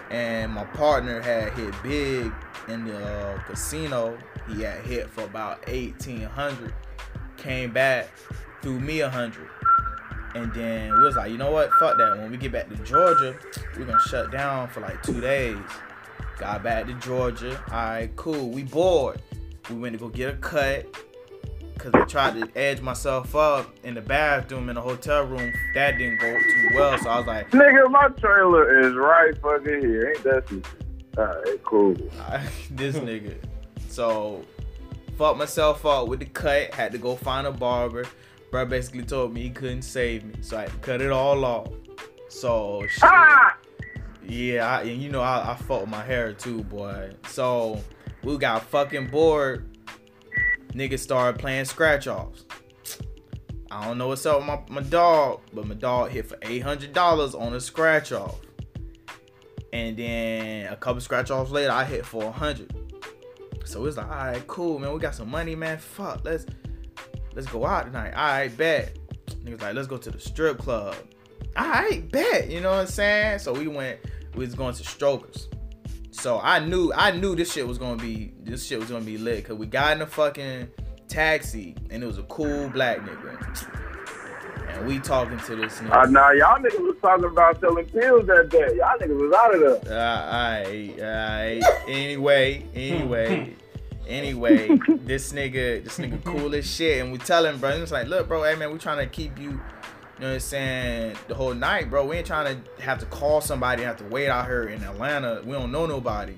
and my partner had hit big in the uh, casino. He had hit for about eighteen hundred. Came back, threw me a hundred. And then we was like, you know what? Fuck that. When we get back to Georgia, we're gonna shut down for like two days. Got back to Georgia. Alright, cool. We bored. We went to go get a cut. Cause I tried to edge myself up in the bathroom in the hotel room. That didn't go too well. So I was like, Nigga, my trailer is right fucking here. Ain't that Alright, cool. (laughs) this nigga. So fucked myself up with the cut. Had to go find a barber. Bro basically told me he couldn't save me. So I cut it all off. So shit. Ah! Yeah, I, and you know I, I fuck with my hair too, boy. So we got fucking bored. Niggas started playing scratch offs. I don't know what's up with my, my dog, but my dog hit for eight hundred dollars on a scratch off. And then a couple scratch offs later, I hit for a hundred. So it's like, all right, cool, man. We got some money, man. Fuck, let's let's go out tonight. All right, bet. Niggas like, let's go to the strip club. All right, bet. You know what I'm saying? So we went. We was going to Strokers. So I knew I knew this shit was gonna be this shit was gonna be lit because we got in a fucking taxi and it was a cool black nigga. And we talking to this nigga. Uh, nah, y'all niggas was talking about selling pills that day. Y'all niggas was out of there. Uh, alright, alright. Anyway, anyway, (laughs) anyway, (laughs) this nigga, this nigga cool as shit, and we tell him, bro, it's like, look, bro, hey man, we trying to keep you, you know what I'm saying, the whole night, bro. We ain't trying to have to call somebody, have to wait out here in Atlanta. We don't know nobody.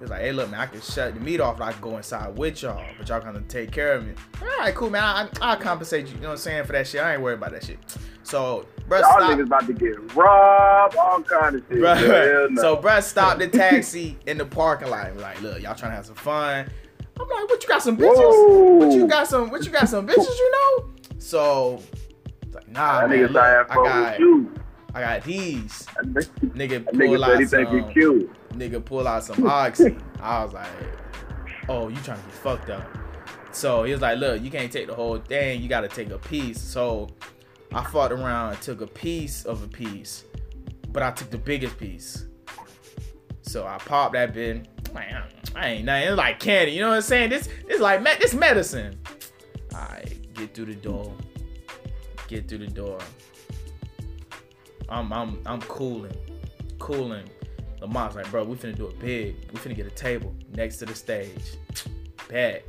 It's like, hey, look, man, I can shut the meat off, and I can go inside with y'all, but y'all gonna take care of me. All right, cool, man. I, I'll compensate you. You know what I'm saying for that shit. I ain't worried about that shit. So, bro, Y'all stop. niggas about to get robbed, all kind of shit. Bruh, (laughs) no. So bruh stop the taxi in the parking lot. Like, look, y'all trying to have some fun. I'm like, what you got some bitches? Whoa. What you got some what you got some bitches, you know? So it's like, nah, that man, nigga look, I got. I got these. Nigga Nigga pull nigga out some cute. Nigga pull out some oxy. (laughs) I was like, oh, you trying to get fucked up. So he was like, look, you can't take the whole thing. You got to take a piece. So I fought around and took a piece of a piece, but I took the biggest piece. So I popped that bit. Man, I ain't nothing. It's like candy. You know what I'm saying? This, this like this medicine. Right, get through the door. Get through the door. I'm I'm I'm cooling, cooling. Lamont's like, bro, we finna do it big. We finna get a table next to the stage. (tsk) Bet.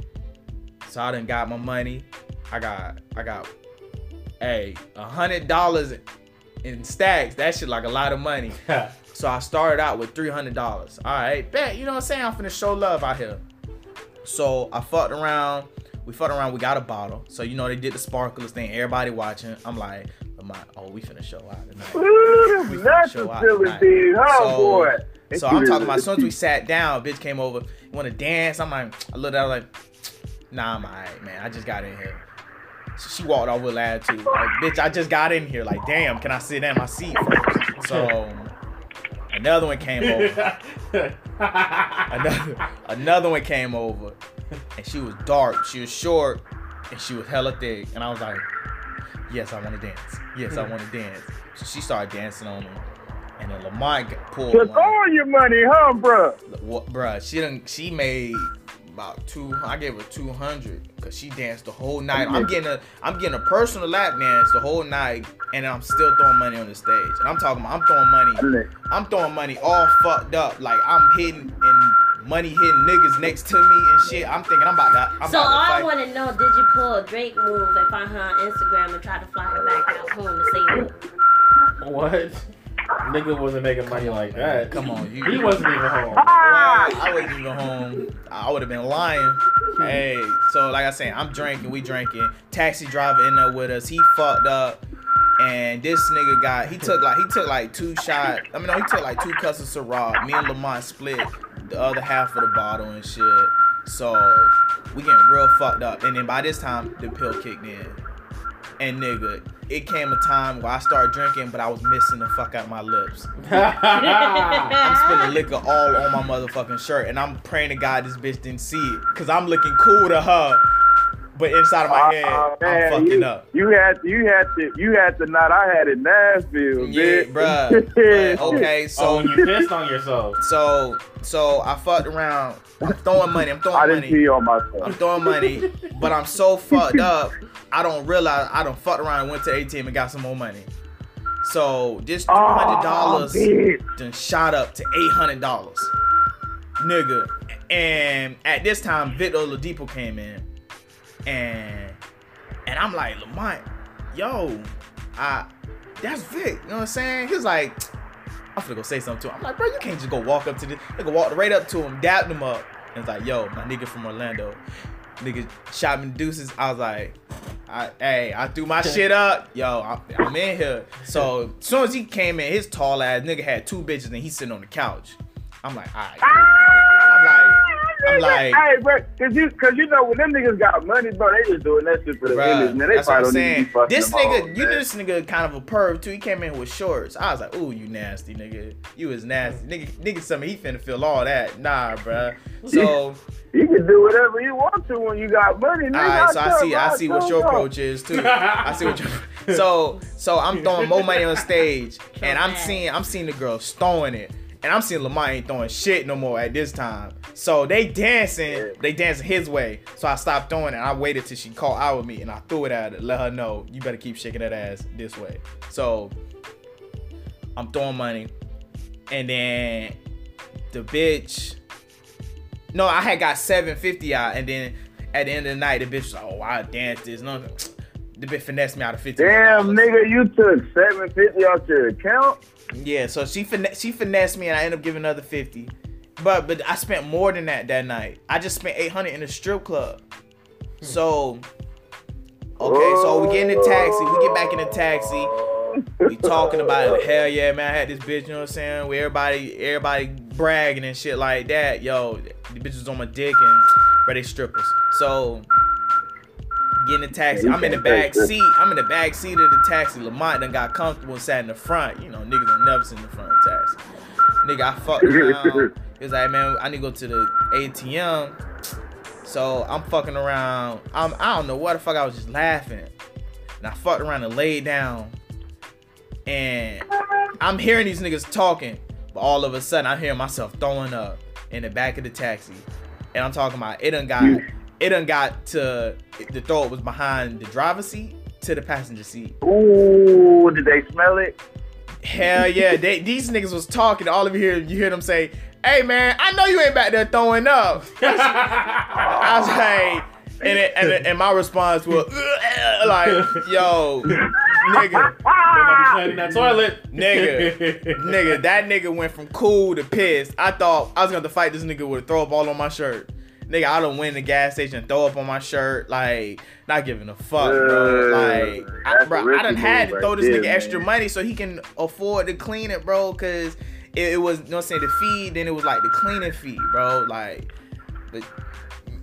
So I done got my money. I got I got hey, a hundred dollars in stacks. That shit like a lot of money. (laughs) So I started out with three hundred dollars. All right, bet. You know what I'm saying? I'm finna show love out here. So I fucked around. We fucked around. We got a bottle. So you know they did the sparklers thing. Everybody watching. I'm like, I'm oh, we finna show out tonight. Ooh, We finna show are out tonight. big, huh, So- boy? So I'm talking about as soon as we (laughs) sat down, bitch came over, want to dance. I'm like, I looked at her like, nah, I'm alright, man. I just got in here. So she walked off with attitude. Like, bitch, I just got in here. Like, damn, can I sit in my seat first? So another one came over. (laughs) Another, another one came over, and she was dark. She was short, and she was hella thick. And I was like, yes, I want to dance. Yes, I want to dance. So she started dancing on me. And then Lamont got pulled Took one. all your money, huh, bruh? What, bruh, she done, she made about two. I gave her two hundred because she danced the whole night. I'm getting a, I'm getting a personal lap dance the whole night, and I'm still throwing money on the stage. And I'm talking about, I'm throwing money, I'm throwing money all fucked up. Like I'm hitting and money hitting niggas next to me and shit. I'm thinking I'm about to, I'm So all about to I fight. want to know, did you pull a Drake move and find her on Instagram and try to fly her back out home to say what? what? Nigga wasn't making money like that. Come on, you. He wasn't even home. Ah! I wasn't even home. I would have been lying. Hey, so like I said, I'm drinking, we drinking. Taxi driver in there with us. He fucked up. And this nigga got he took like he took like two shots. I mean no, he took like two cups of Ciroc. Me and Lamont split the other half of the bottle and shit. So we getting real fucked up. And then by this time the pill kicked in. And nigga, it came a time where I started drinking, but I was missing the fuck out my lips. (laughs) I'm spilling liquor all on my motherfucking shirt, and I'm praying to God this bitch didn't see it, cause I'm looking cool to her, but inside of my oh, head, Oh, I'm fucking you, up. You had you had to you had to not. I had it Nashville, Yeah, bitch. bruh. (laughs) But, okay, Oh, so when you pissed on yourself. (laughs) so so I fucked around. I'm throwing money. I'm I throwing didn't money. pee on I'm throwing money, but I'm so fucked up. I don't realize I don't fucked around and went to ATM and got some more money. So this oh, two hundred dollars Oh, then shot up to eight hundred dollars, nigga. And at this time, Victor Oladipo came in, and and I'm like, Lamont, yo, I that's Vic. You know what I'm saying? He's like, I'm finna go say something to him. I'm like, bro, you can't just go walk up to this. Nigga walked right up to him, dapped him up, and was like, yo, my nigga from Orlando. Nigga shot me deuces. I was like, I, hey, I threw my shit up. Yo, I'm, I'm in here. So as soon as he came in, his tall ass nigga had two bitches and he's sitting on the couch. I'm like, all right. cool. I'm like, I'm like, hey, bro, cause you, cause you know when them niggas got money, bro, they just doing that shit for the Bruh, image, man. They that's what I'm probably don't need to saying. be This them nigga, hoes, you man. this nigga kind of a perv too. He came in with shorts. I was like, ooh, you nasty nigga. You is nasty. Nigga, nigga, something he finna feel all that. Nah, bro. (laughs) So, You can do whatever you want to when you got money, nigga. alright, so I tell see, I see what your approach is too. I see what your. (laughs) So, so I'm throwing more money on stage, (laughs) and I'm seeing, I'm seeing the girls throwing it. And I'm seeing Lamar ain't throwing shit no more at this time. So they dancing, they dancing his way. So I stopped throwing it. I waited till she called out with me and I threw it at her, let her know, you better keep shaking that ass this way. So I'm throwing money. And then the bitch. No, I had got 750 out, and then at the end of the night, the bitch was like, oh, I danced this. No, the bitch finessed me out of 50 Damn, nigga, you took seven fifty off your account. Yeah, so she fin- she finessed me and I ended up giving another 50. But but I spent more than that that night. I just spent 800 in a strip club. So okay, so we get in the taxi. We get back in the taxi. We talking about it. Hell yeah, man. I had this bitch, you know what I'm saying? Where everybody everybody bragging and shit like that. Yo, the bitch was on my dick and but they strippers. So get in the taxi. I'm in the back seat. I'm in the back seat of the taxi. Lamont done got comfortable and sat in the front. You know, niggas don't never sit in the front of the taxi. Nigga, I fucked (laughs) around. He was like, man, I need to go to the ATM. So I'm fucking around. I'm I don't know what the fuck I was just laughing. And I fucked around and laid down. And I'm hearing these niggas talking, but all of a sudden I hear myself throwing up in the back of the taxi. And I'm talking about it done got it done got to the throw was behind the driver's seat to the passenger seat. Ooh, did they smell it? Hell yeah, they these niggas was talking. All of you hear you hear them say, "Hey man, I know you ain't back there throwing up." (laughs) I was like, and it, and, it- and my response was (laughs) like, "Yo, nigga." in that toilet. Nigga. (laughs) nigga, that nigga went from cool to pissed. I thought I was gonna have to fight this nigga with a throw up all on my shirt. Nigga, I don't win the gas station, throw up on my shirt, like not giving a fuck, bro. Uh, Like, I, that's a bro, I risky done had to move throw right this there, nigga extra man. money so he can afford to clean it, bro. Cause it, it was, you know, what I'm saying the fee, then it was like the cleaning fee, bro. Like, but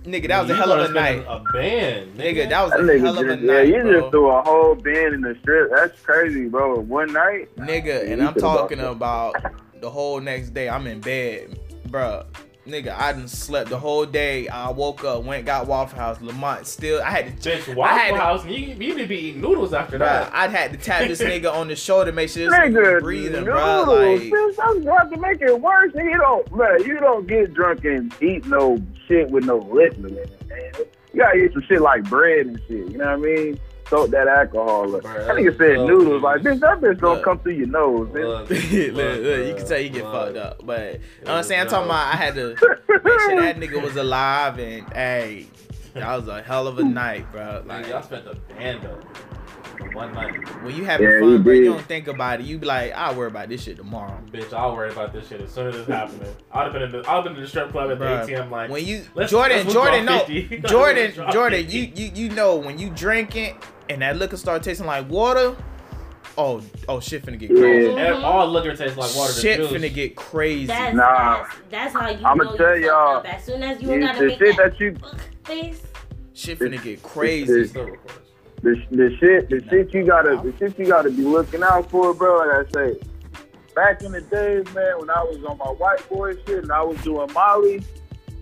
nigga, that was a hell of a night, A band, nigga. That was That a nigga hell of a just, yeah, night, you bro. just threw a whole band in the strip. That's crazy, bro. One night. nigga, and I'm talking bought about the whole next day. I'm in bed, bruh. Nigga, I done slept the whole day. I woke up, went got Waffle House. Lamont still, I had to, Bitch, I had Waffle to- House. You, you need to be eating noodles after bruh, that. I'd had to tap this (laughs) nigga on the shoulder, make sure this Nigga, nigga breathing, bruh. noodles, Like, bitch, that's about to make it worse. You don't, man, you don't get drunk and eat no shit with no liquor man. You gotta eat some shit like bread and shit. You know what I mean? Soak that alcohol up. Bruh, That nigga said look, noodles. Like, bitch, that bitch don't come through your nose, bitch. (laughs) Look, look, look, look, you can tell you get look. fucked up. But you know what I'm saying? I'm talking no. about I had to (laughs) make sure that nigga was alive and hey, that was a hell of a (laughs) night, bro. Like, Like y'all spent a band though. One night. when you having Yeah, fun, you bro, you don't think about it. You be like, I'll worry about this shit tomorrow. Bitch, I'll worry about this shit as soon as it's happening. I'd have been in the I'd have been in the strip club at Bruh, the ATM like when you let's- Jordan, let's Jordan, no, Jordan, Jordan, 50. you you you know when you drink it and that liquor start tasting like water, oh oh shit finna get crazy. Yeah. Ev- all liquor tastes like water. to Shit juice. finna get crazy. That's, Nah. that's, that's how you I'ma know tell you y'all, up. As soon as you You- gotta the make shit that, that you, face. Shit finna get crazy. Still recording. the, the shit, the shit you gotta, the shit you gotta be looking out for, bro. Like I say, back in the days, man, when I was on my white boy shit and I was doing Molly,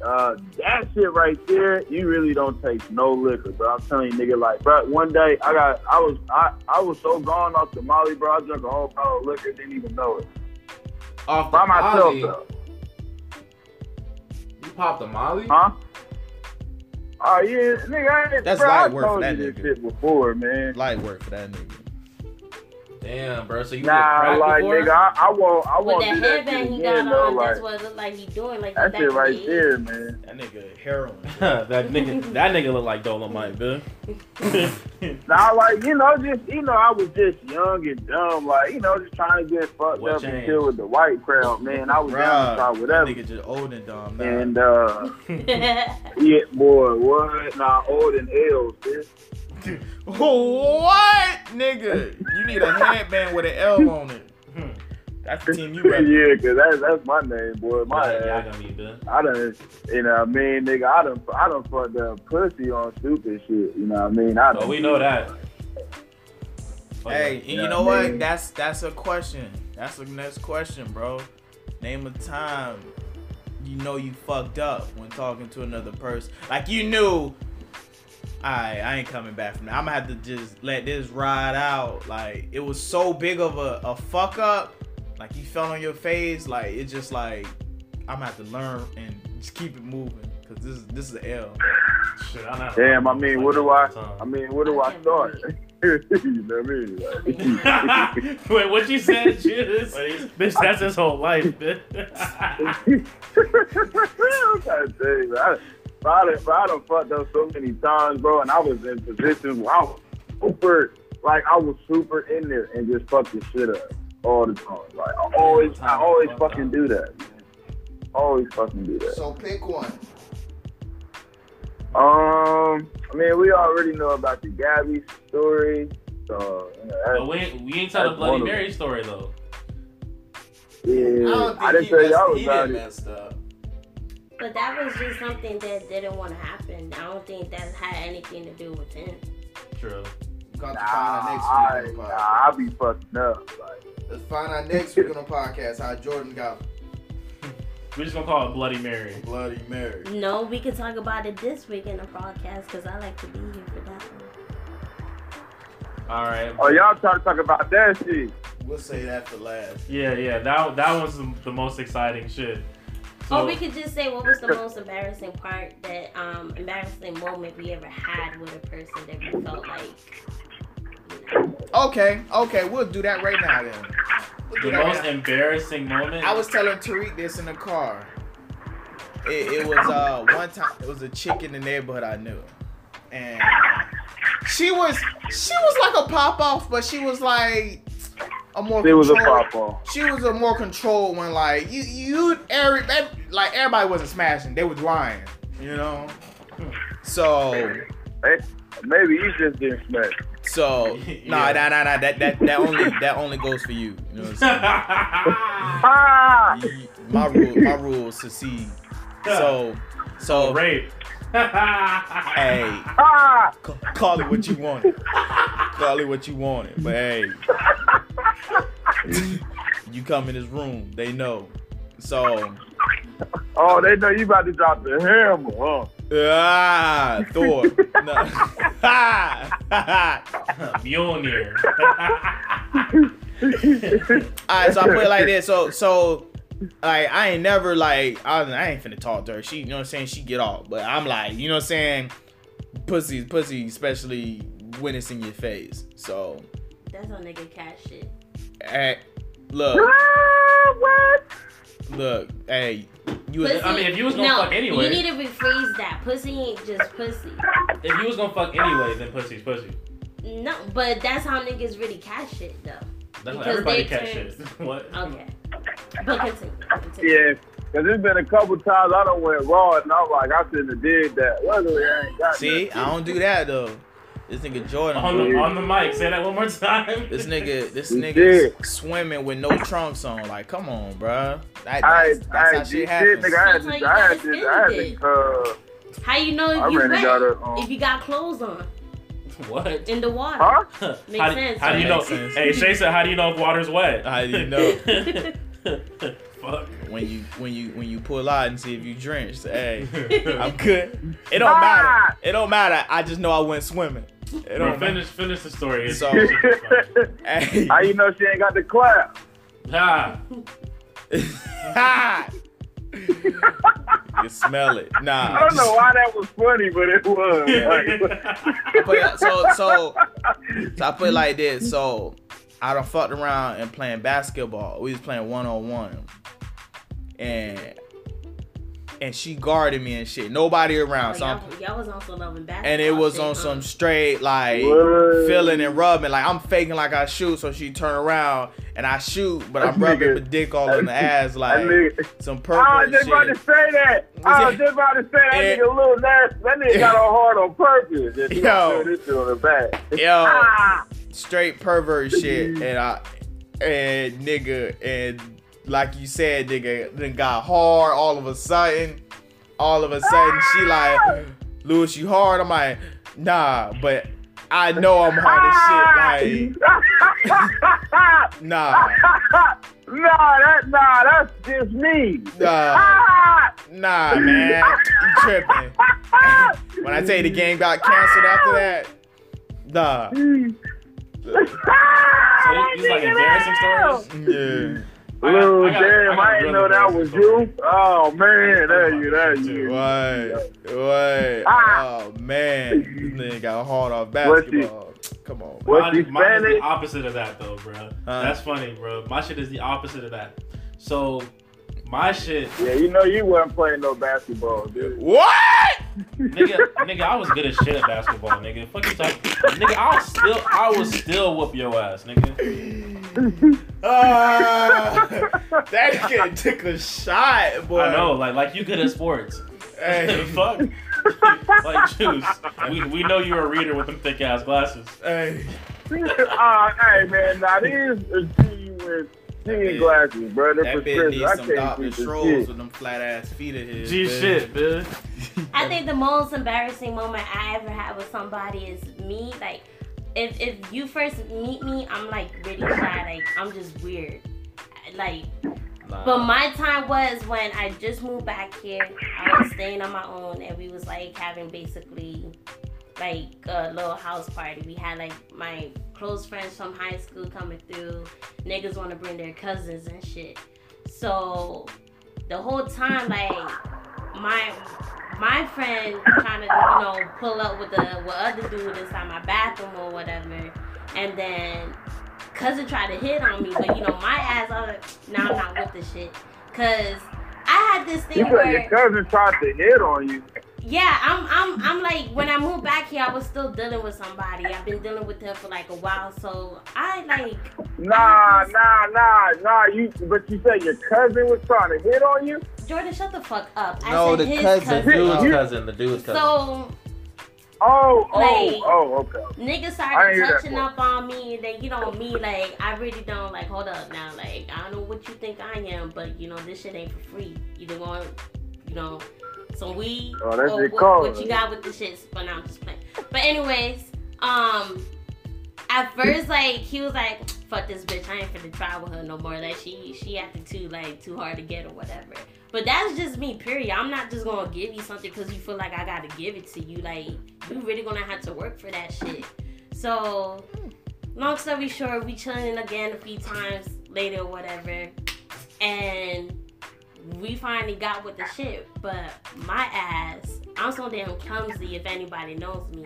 uh, that shit right there, you really don't take no liquor, bro. I'm telling you, nigga, like, bro, one day I got, I was, I, I was so gone off the Molly, bro. I drank a whole bottle of liquor, didn't even know it Off by the myself, Molly, though. You popped the Molly? Huh? Oh yeah, nigga, I ain't, That's bro, I light work for that you this nigga. shit before, man. Light work for that nigga. Damn, bro. So you Nah, crack like before? nigga, I, I won't, I With won't the do that headband shit he again, got though. on, Like, that's what it looked like he doing. Like that shit right there, man. That nigga heroin. (laughs) that nigga, that nigga look like Dolomite, man. (laughs) Nah, like you know, just you know, I was just young and dumb, like you know, just trying to get fucked What up and changed? chill with the white crowd, man. I was down to try Bruh, that whatever. nigga just old and dumb now. And uh, (laughs) yeah, boy, what? Nah, old and L's, bitch. What, nigga? You need a headband with an L on it. That's the team you rep. (laughs) yeah, cause that's that's my name, boy. My yeah, ass. y'all gonna be good. I done, you know, what I mean, nigga, I done, I done fucked up pussy on stupid shit. You know what I mean? I oh, done, Oh, we know that. Oh, Hey, and you know man. what? That's that's a question. That's the next question, bro. Name a time you know you fucked up when talking to another person. Like you knew, I I ain't coming back from that. I'm gonna have to just let this ride out. Like it was so big of a, a fuck up. Like you fell on your face. Like it's just like I'm gonna have to learn and just keep it moving. Cause this is this is an L. Shit, I'm Damn, I mean, what do I? I mean, where do I can't start? (laughs) you know what I mean? Like, (laughs) (laughs) Wait, what you said, Judas? Bitch, that's his whole life, bitch. God dang, man. I, bro, I, done, bro, I done fucked up so many times, bro, and I was in positions where I was super, like, I was super in there and just fucking shit up all the time. Like, I always, I always fucking do that. Always fucking do that. So pick one. Um, I mean, we already know about the Gabby story, so you know, but we, ain't- we ain't tell the Bloody Mary story, though. yeah. I didn't tell y'all about it. messed up. But that was just something that didn't want to happen. I don't think that had anything to do with him. True. Got Nah, I, nah, I be fucking up. Like, Let's find out next week on the podcast how Jordan got (laughs) We're just gonna call it Bloody Mary. Bloody Mary. No, we can talk about it this week in the podcast because I like to be here for that one. All right. oh, y'all trying to talk about that shit? We'll say that for last. Yeah, yeah. That that was the, the most exciting shit. So, or we could just say what was the most embarrassing part that um embarrassing moment we ever had with a person that we felt like Okay, okay, we'll do that right now then. We'll the most right embarrassing moment. I was telling Tariq this in the car. It, it was uh one time it was a chick in the neighborhood I knew. And she was she was like a pop off, but she was like a more It was a controlled- pop on. she was a more controlled one. Like you, you, every, like everybody wasn't smashing. They was lying, you know. So, Hey, maybe you just didn't smash. so (laughs) nah, nah, nah, nah. That that that only that only goes for you. You know what I'm saying? (laughs) Ah! You- my rule, my rules succeed. So, so Rape. (laughs) hey, Ah! call it what you want. Call it what you want. But hey, (laughs) you come in this room, they know. So, Oh, they know you about to drop the hammer, huh? ah, Thor. (laughs) No. (laughs) Mjolnir. Alright, so I put it like this. So, so, like, I ain't never like, I, I ain't finna talk to her. She, you know what I'm saying? She get off, but I'm like, you know what I'm saying? Pussy, pussy, especially when it's in your face. So, That's on nigga cat shit. Hey, look, Ah, what? look, hey, you. Pussy, I mean, if you was gonna no, fuck anyway. you need to rephrase that. Pussy ain't just pussy. if you was gonna fuck anyway, then pussy's pussy. No, but that's how niggas really cat shit though. That's what Because everybody they catch shit. (laughs) what? Okay, but continue. continue. Yeah, because there's been a couple times I don't went raw and I'm like, I shouldn't have did that. Luckily, I ain't got See, that. I don't do that though. This nigga Jordan. On the on the mic, say that one more time. This nigga, this You nigga did. swimming with no trunks on. Like, come on, bruh. That, I, that's, that's I, how shit, shit happens. nigga, I had Sometimes to, I had gotta I had spend to, uh, How you know if I you wet? gotta, um, if you got clothes on (laughs) what? in the water. huh? (laughs) Makes how, do- sense, How do you know? Sense. Hey, Shay said, how do you know if water's wet? How do you know? (laughs) Fuck. when you when you when you pull out and see if you drenched. Hey, I'm good. It don't matter. Ah! It don't matter. I just know I went swimming. It Bro, don't finish finish the story. So- It's- matter. Hey. How you know she ain't got the clap? ah, Ha! you smell it. Nah. I don't know why that was funny, but it was. Like, But, so so so I put it like this. So I done fucked around and playing basketball. We was playing one on one, and and she guarded me and shit. Nobody around. Oh, So y'all, y'all was on some loving basketball. and it was shit, on huh? some straight like What? feeling and rubbing. Like I'm faking like I shoot, so she turn around and I shoot, but I'm That rubbing nigga- my dick all in the ass that like nigga, some (laughs) I was just about to say that. I was just about to say that Eh. nigga a little nasty. That nigga got on hard on purpose. Just (laughs) Yo. this shit on the back. Yo, Ah! straight pervert shit, (laughs) and I and nigga and like you said, nigga, then got hard all of a sudden. All of a sudden, she like, Lewis, you hard? I'm like, nah, but I know I'm hard as shit. Like, (laughs) nah, (laughs) nah, that nah, that's just me. nah, Ah! (laughs) nah, man, you tripping. When I tell you the game got canceled after that, nah, so these like embarrassing stories. yeah. I got- I got- damn, I got didn't really know that was you. Oh man, there you, there you. What? What? Ah. Oh man, this nigga got hard off basketball. Come on. What Mine, you mine is the opposite of that though, bro. That's funny, bro. My shit is the opposite of that. So my shit, Yeah, you know you weren't playing no basketball, dude. What? nigga, nigga, I was good as shit at basketball, nigga. Fuck you talking, nigga. I was still, I was still whoop your ass, nigga. Ah, that kid took a shot, boy. I know, like, like you good at sports. Hey, (laughs) Fuck. like juice. We, we know you're a reader with them thick ass glasses. hey. uh, (laughs) hey man, now these are genuine seeing glasses, bro. They're That bitch needs I some can't Dr. see the Scholl's with them flat ass feet of his. G shit, man. I think the most embarrassing moment I ever had with somebody is me. Like, if if you first meet me, I'm like really shy. Like, I'm just weird. Like, but my time was when I just moved back here. I was staying on my own, and we was like having basically like a little house party. We had like my close friends from high school coming through. Niggas want to bring their cousins and shit. So the whole time, like my my friend trying to you know pull up with the with other dude inside my bathroom or whatever, and then cousin tried to hit on me, but you know my ass, I was like, nah, I'm not with the shit, cause I had this thing You said your cousin tried to hit on you. Yeah, I'm I'm I'm like when I moved back here, I was still dealing with somebody. I've been dealing with them for like a while, so I like Nah, nah, nah, nah. You, but you said your cousin was trying to hit on you. Jordan, shut the fuck up. I No, said the his cousin. The dude's You- cousin. The dude's cousin. So Oh, oh, oh Like- oh, okay. niggas I didn't started touching up on me, and then you know me, like I really don't like. Hold up now, like I don't know what you think I am, but you know this shit ain't for free. Either want, you know, some weed Oh, that's or your what, call, what you got with the shit. But now I'm just playing. But anyways, um, at first like he was like, "Fuck this bitch, I ain't finna try with her no more." Like she she acted too like too hard to get or whatever. But that's just me, period. I'm not just gonna give you something because you feel like I gotta give it to you. Like you really gonna have to work for that shit. So, long story short, we chilling again a few times later or whatever, and we finally got with the shit. But my ass, I'm so damn clumsy. If anybody knows me.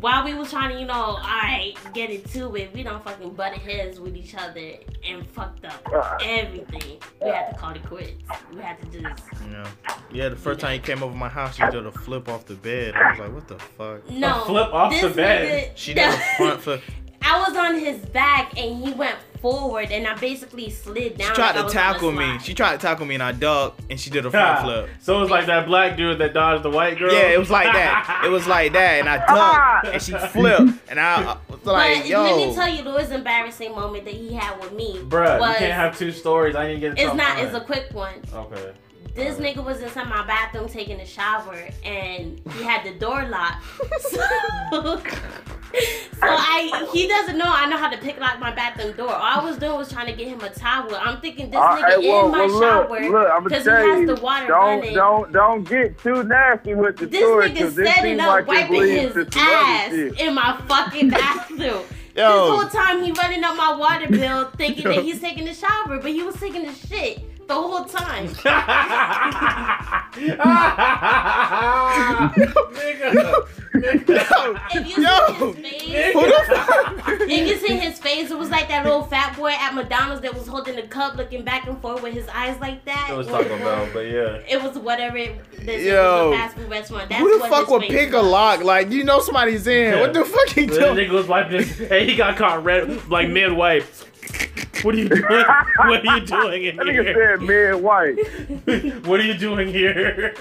While we was trying to, you know, alright, get into it, we don't fucking butt heads with each other and fucked up uh-huh. everything. We had to call it quits. We had to just Yeah. Yeah, the first time he came over my house, she did a flip off the bed. I was like, what the fuck? no flip off the bed? nigga- She did a front flip. (laughs) I was on his back and he went forward and I basically slid down. She tried like to was on a tackle me. She tried to tackle me and I ducked and she did a front flip. So it was like that black dude that dodged the white girl. Yeah, it was like that. (laughs) It was like that, and I (laughs) ducked, and she flipped, and I, I was like, but let me tell you the most embarrassing moment that he had with me Bruh, was you can't have two stories. I didn't get. it's not it's a quick one. Okay. This nigga was inside my bathroom taking a shower and he had the door locked. (laughs) So, so I he doesn't know I know how to pick lock my bathroom door. All I was doing was trying to get him a towel. I'm thinking this All nigga right, well, in my well, look, shower look, because he has you, the water don't, running. don't, don't get too nasty with the This story nigga because it standing up like wiping his to some other ass in my fucking (laughs) bathroom. This Yo. whole time he running up my water bill thinking that he's taking a shower, but he was taking a shit the whole time. nigga, (laughs) nigga. If you Yo. see his face, who the fuck?" if you see his face, it was like that little fat boy at McDonald's that was holding the cup, looking back and forth with his eyes like that. It was Or- Taco Bell, but yeah. It was whatever it, this Yo. was a fast food restaurant. That's Who the what fuck his would face pick a was. lock? Like, you know somebody's in. Yeah. What the fuck he The doing? nigga was like this. Hey, he got caught red, like mid wipe. (laughs) What are you doing? What are you doing in That nigga here? said man white. (laughs) what are you doing here?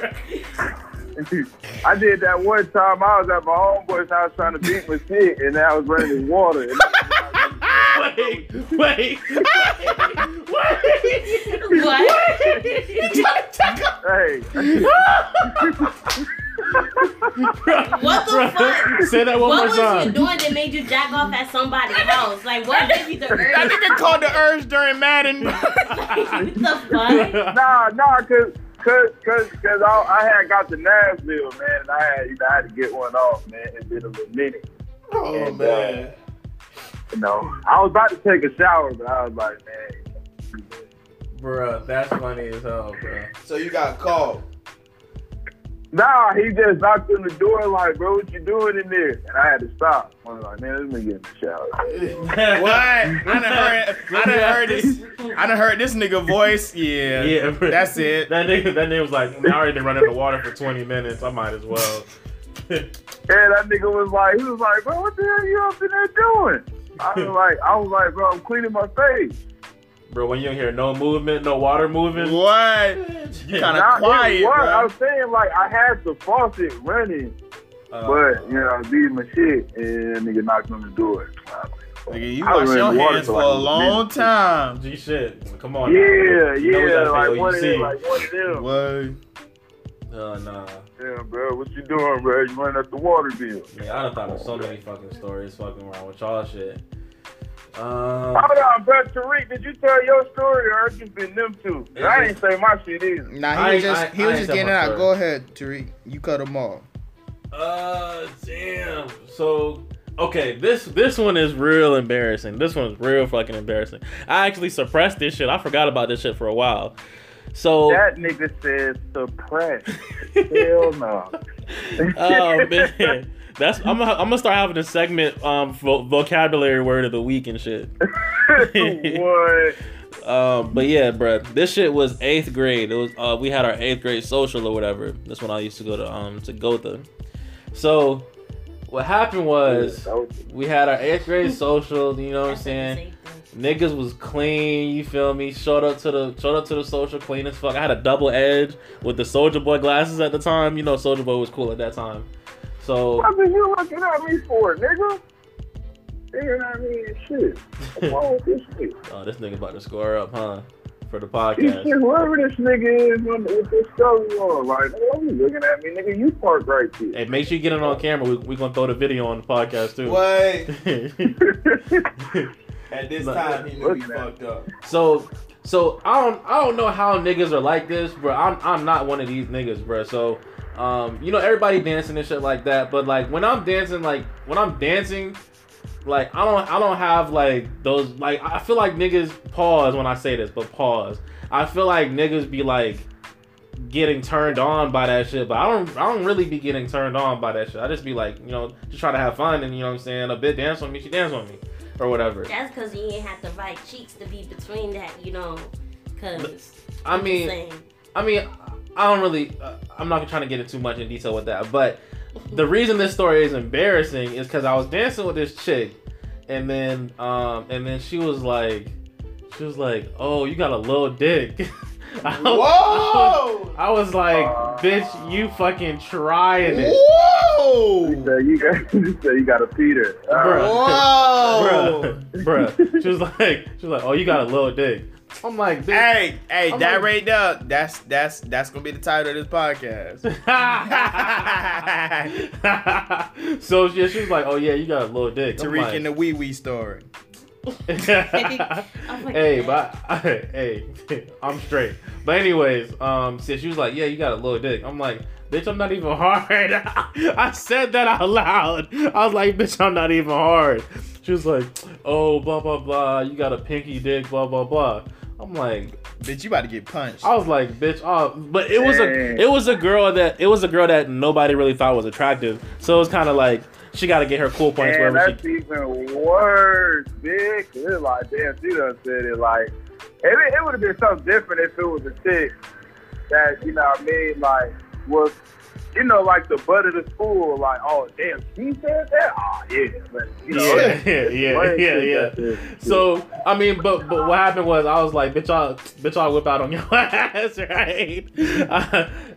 I did that one time. I was at my homeboy's house trying to beat my shit, and I was running water. (laughs) And wait, wait, wait, wait. What? hey, What the fuck? Say that one What more was you time. doing that made you jack off at somebody's house? Like, what gave you the urge? That nigga called the urge during Madden. (laughs) what the fuck? (laughs) nah, nah, cause, cause, cause, cause I, I had got to Nashville, man, and I had, you know, I had to get one off, man. It's been a little minute. oh And, uh, You know, I was about to take a shower, but I was like, man, Bruh, that's funny as hell, bro. so you got called. Nah, he just knocked on the door like, bro, what you doing in there? And I had to stop. I was like, man, let me get in the shower. (laughs) What? I done heard. I done heard this. I done heard this nigga voice. Yeah. Yeah, bro. That's it. That nigga, that nigga was like, "Man, I already been running the water for 20 minutes. I might as well. And that nigga was like, he was like, bro, what the hell you up in there doing? I was like, I was like, bro, I'm cleaning my face. bro, when you hear no movement, no water moving. What? Yeah. Kinda quiet, was. bro. I was saying like I had the faucet running, Uh, but you know, I was beating my shit, and nigga knocked on the door. Nigga, you I was wash in your water hands for for like a a long minute. time. G shit. Come on. Yeah, now. You know we yeah, gotta like what one you of see. them, like one of them. What? Uh, nah. Yeah, bro, what you doing, bro? You running up the water bill? Yeah, I done thought of so many fucking stories fucking around with y'all shit. Um, Hold on, bro. Tariq, did you tell your story or just been them two? I didn't say my shit either. Nah, I he was just I- he I was just getting out. story. Go ahead, Tariq. You cut them off. Uh, damn. So, okay, this this one is real embarrassing. This one is real fucking embarrassing. I actually suppressed this shit. I forgot about this shit for a while. So, That nigga says suppressed. Hell no. (laughs) oh man, that's I'm gonna, I'm gonna start having a segment um vo- vocabulary word of the week and shit. (laughs) what? (laughs) Um, but yeah, bruh, this shit was eighth grade. It was uh, we had our eighth grade social or whatever. That's when I used to go to um to Gotha. So what happened was we had our eighth grade social. You know what I'm saying? Niggas was clean, you feel me? Showed up to the showed up to the social clean as fuck. I had a double edge with the Soldier Boy glasses at the time. You know, Soldier Boy was cool at that time. So What are you looking at me for, nigga? Nigga, I mean, shit. What's wrong with this (laughs) shit? oh, this nigga about to score up, huh? For the podcast. shit, whoever this nigga is on, with this story on, like, what are you looking at me, nigga? You park right here. Hey, make sure you get it on camera. We we gonna throw the video on the podcast too. Wait. (laughs) (laughs) At this Look, time, he knew he look fucked up. So, so I don't, I don't know how niggas are like this, bro. I'm, I'm not one of these niggas, bro. So, um, you know, everybody dancing and shit like that. But like when I'm dancing, like when I'm dancing, like I don't, I don't have like those. Like I feel like niggas pause when I say this, but pause. I feel like niggas be like getting turned on by that shit, but I don't, I don't really be getting turned on by that shit. I just be like, you know, just try to have fun and you know what I'm saying. A bit dance on me, she dance on me, or whatever. That's because you ain't have the right cheeks to be between that, you know. Cause I mean. I mean, I don't really. Uh, I'm not trying to get into too much in detail with that, but the reason this story is embarrassing is because I was dancing with this chick, and then, um, and then she was like, she was like, "Oh, you got a little dick." (laughs) I was, Whoa! I was like, "Bitch, you fucking trying it, Whoa! So you got, (laughs) you say you got a Peter. Bruh. Whoa! bruh, bruh." (laughs) She was like, she was like, "Oh, you got a little dick." I'm like, bitch. Hey, hey, I'm that like- right there, that's that's that's gonna be the title of this podcast. (laughs) so yeah, she was like, "Oh yeah, you got a little dick." I'm Tariq like- and the wee wee story. Hey, but (laughs) hey, I'm straight. But anyways, um, so she was like, "Yeah, you got a little dick." I'm like, "Bitch, I'm not even (laughs) hard." I said that out loud. I was like, "Bitch, I'm not even hard." She was like, "Oh, blah blah blah. You got a pinky dick, blah blah blah." I'm like, Bitch, you about to get punched. I was like, "Bitch," oh, but it was a it was a girl that it was a girl that nobody really thought was attractive. So it was kind of like she got to get her cool points Man, wherever that's she. even worse, big. It's like, damn, she done said it like, it, it would have been something different if it was a chick that, you know what I mean, like, was, you know, like the butt of the school, like, oh, damn, she said that? Oh, yeah. But, you know, Yeah, it's- (laughs) yeah, yeah, yeah, yeah. So I mean, but but what happened was I was like, bitch, I'll bitch, I'll whip out on your (laughs) ass, right? (laughs)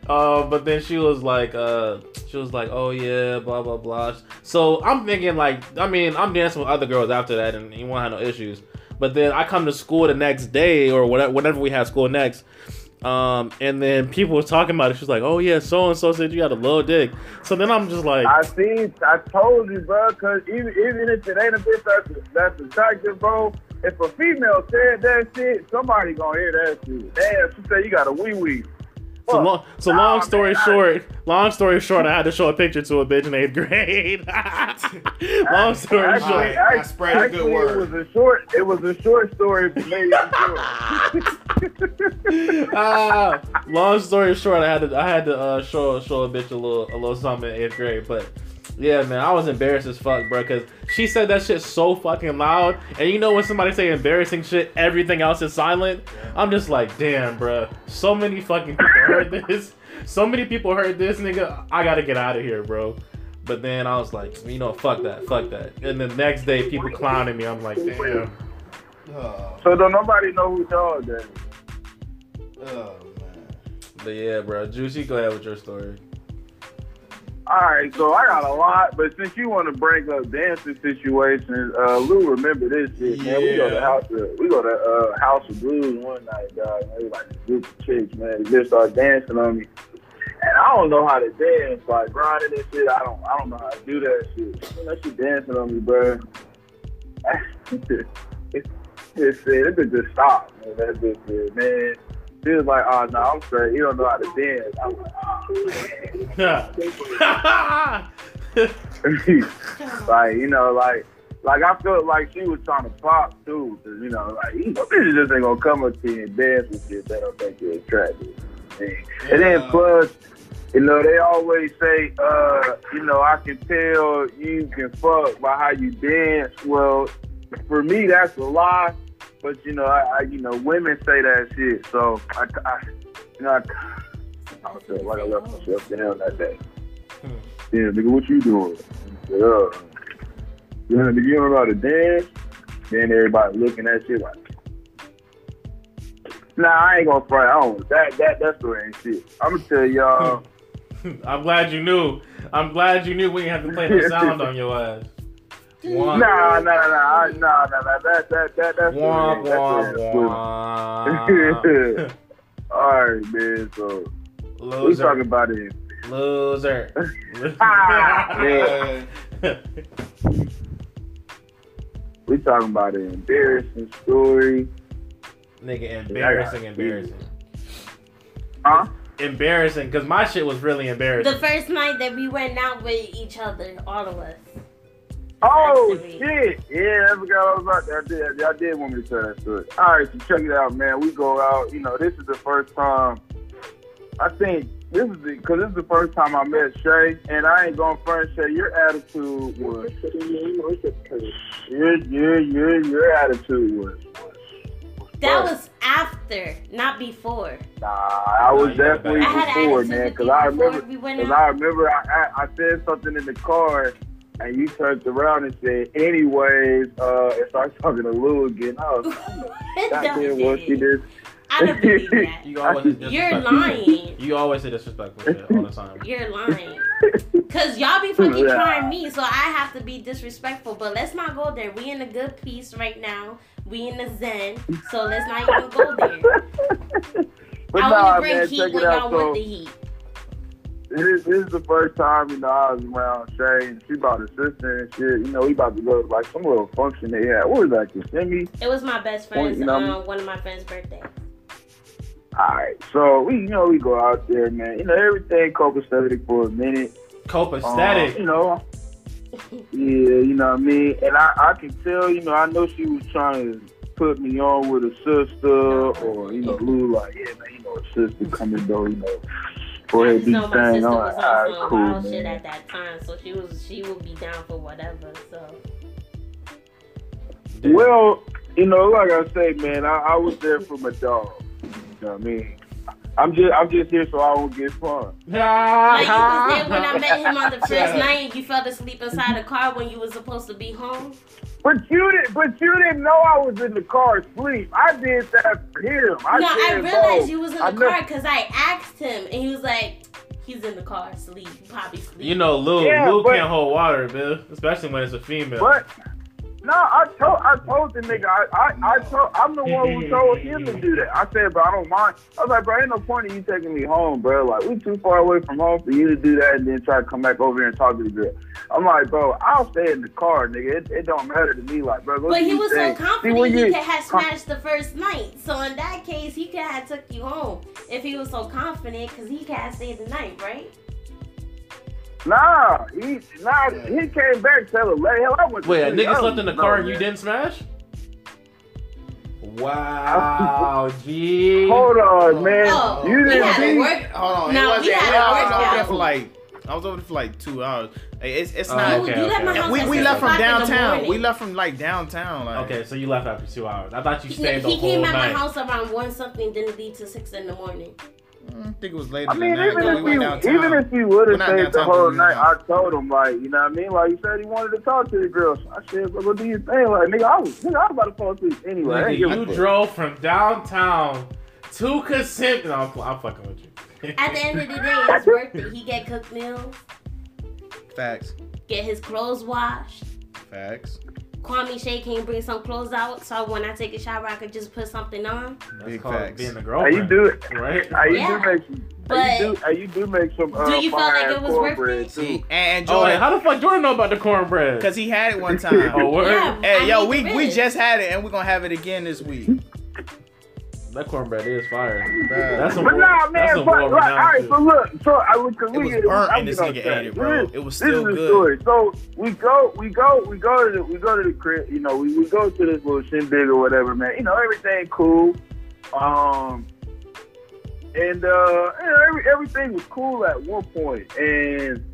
uh, but then she was like, uh, she was like, oh yeah, blah blah blah. So I'm thinking like, I mean, I'm dancing with other girls after that, and you won't have no issues. But then I come to school the next day or whatever, whenever we have school next. Um, and then people were talking about it. She's like, "Oh yeah, so and so said you got a little dick." So then I'm just like, I seen, I told you, bro, because even, even if it ain't a bitch that's, that's attractive, bro, if a female said that shit, somebody gonna hear that shit. Damn, she said you got a wee wee. So long, so long Nah, story man, I- short, long story short, I had to show a picture to a bitch in eighth grade. (laughs) long story Actually, short, Alright, actually, I spread a good actually, word. It was a short. It was a short story, but maybe short. ah, long story short, I had to I had to uh, show show a bitch a little a little something in eighth grade, but. Yeah, man, I was embarrassed as fuck, bro, because she said that shit so fucking loud. And you know when somebody say embarrassing shit, everything else is silent? I'm just like, damn, bro. So many fucking people heard (laughs) this. So many people heard this, nigga. I gotta get out of here, bro. But then I was like, you know, fuck that, fuck that. And the next day, people clowning me. I'm like, damn. Oh, so don't nobody know who dog that is. oh man. But yeah, bro. Juicy, go ahead with your story. All right, so I got a lot, but since you want to bring up dancing situations, uh, Lou, remember this shit, man. We go to house, of, we go to uh, House of Blues one night, dog. Man, we like a group of chicks, man. They just start dancing on me, and I don't know how to dance, like grinding and shit. I don't, I don't know how to do that shit. You know, she dancing on me, bro. (laughs) it, it said, it bitch just stopped, man. That bitch said, man. She was like, oh, no, I'm straight. You don't know how to dance. I'm like, oh. (laughs) (laughs) like you know, like like I felt like she was trying to pop too, cause you know, like you know, bitches just ain't gonna come up to you and dance with you if they don't think you're attractive. And, and then plus, you know, they always say, uh, you know, I can tell you can fuck by how you dance. Well, for me, that's a lie. But you know, I, I you know, women say that shit. So I, I you know, I, I was like I left myself down that day. Hmm. Yeah, nigga, what you doing? Said, uh, yeah, nigga, you don't know how to dance. Then everybody looking at shit like. Nah, I ain't gonna front. I don't. That that that story ain't shit. I'm gonna tell y'all. (laughs) I'm glad you knew. I'm glad you knew we didn't have to play no (laughs) sound on your ass. Womp, Nah, nah, nah, I- nah, nah, nah. That that that that womp, story ain't- womp, that story womp. ain't- All right, man. So we talking about it. Loser. Ah, (laughs) man. (laughs) We talking about an embarrassing story. Nigga, embarrassing, embarrassing. Huh? Embarrassing, because my shit was really embarrassing. The first night that we went out with each other, all of us. Oh shit! Yeah, I forgot I was out there. I did, I did want me to tell that story. All right, so check it out, man. We go out. You know, this is the first time. I think this is because this is the first time I met Shay, and I ain't going to front Shay. Your attitude was your your your your attitude was. was, was That fuck. was after, not before. Nah, I was Nah, definitely. I before, man. Because I remember, because out. I remember, I, I I said something in the car, and you turned around and said, "Anyways," uh, and started talking to Lou again. I was, that Don't did what she do did. I don't believe that. (laughs) you always You're lying. You always say disrespectful shit all the time. You're lying. (laughs) Cause y'all be fucking Yeah. trying me, so I have to be disrespectful. But let's not go there. We in a good peace right now. We in the zen, so let's not even go there. (laughs) But I nah, want to bring man, heat check when it y'all out. want the heat. This, this is the first time you know I was around Shay, and she brought her sister and shit. You know, we about to go to like some little function they had. What was that? Kissimmee? It was my best Point, friend's, you know what I mean? um, one of my friend's birthday. All right, so we you know we go out there, man. You know everything copacetic for a minute. Copacetic. Um, you know, yeah, you know what I mean. And I, I can tell, you know, I know she was trying to put me on with a sister, or you know, Lou like, yeah, man, you know, a sister coming though, you know, for I her be my saying, sister I'm was like, on right, cool, wild shit at that time, so she was she would be down for whatever. So Damn. Well, you know, like I say, man, I, I was there for my dog. You know what I mean? I'm just, I'm just here so I won't get fun. like you was there when I met him on the (laughs) first night, and you fell asleep inside the car when you was supposed to be home. But you didn't, but you didn't know I was in the car asleep. I did that for him. I no, I realized "Bro, you was in the know- car because I asked him, and he was like, "He's in the car, asleep, probably sleep." You know, Lou, Yeah, Lou but- can't hold water, Bill. Especially when it's a female. But no, I told I told the nigga I, I, I told I'm the one who (laughs) told him to do that. I said, bro, I don't mind. I was like, bro, ain't no point in you taking me home, bro. Like we too far away from home for you to do that and then try to come back over here and talk to the girl. I'm like, bro, I'll stay in the car, nigga. It, it don't matter to me. Like, bro, go But he your was so confident See, when he you- could have smashed the first night. So in that case, he could have took you home if he was so confident because he could have stayed the night, right? Nah, he nah, he came back telling lady, hell, I went. to Wait, a nigga slept in the car and you didn't smash? Wow, (laughs) G. Hold on, man. Oh, you didn't had see. work. Hold on. No, it wasn't, we had I a was over there for like I was over there for like two hours. Hey, It's it's Oh, not. You, okay, you left okay. my house we we left from o'clock in the downtown. We left from like downtown. Like Okay, so you left after two hours. I thought you He, stayed the he whole came at night. my house around one something, didn't leave till six in the morning. Mm, I think it was later I mean, than even though. if we went you even if you would We're have stayed the whole but we night, I told him like, you know what I mean? Like he said he wanted to talk to the girl. So I said, bro, go do your thing. Like, nigga, I was nigga, I was about to fall asleep anyway. I Nigga, ain't give a you fuck. drove from downtown to Kissimmee. No, I'm, I'm fucking with you. At the end of the day, it's worth it. He get cooked meals, Facts. get his clothes washed. Facts. Kwame Shay can bring some clothes out, so when I take a shower, I could just put something on. That's Big called facts. being a How girlfriend. you do it? Right? How you Yeah. do make? But- how you do, you do make some? Uh, Do you feel like it was worth cornbread, it? too. See, and Oh, Jordan, how the fuck Jordan know about the cornbread? because he had it one (laughs) time. Oh, word? Yeah, I Hey, yo, we we just had it, and we're gonna have it again this week. That cornbread is fire. Bruh. That's a But world- nah, that's man. a But like, all world-renowned right. So look, so I was cause It we was get burnt I'm and this nigga ate it, bro. This- It was this still is the good. story. So we go, we go, we go to the, we go to the crib. You know, we, we go to this little shindig or whatever, man. You know, everything cool. Um, and uh, you know, every, everything was cool at one point, and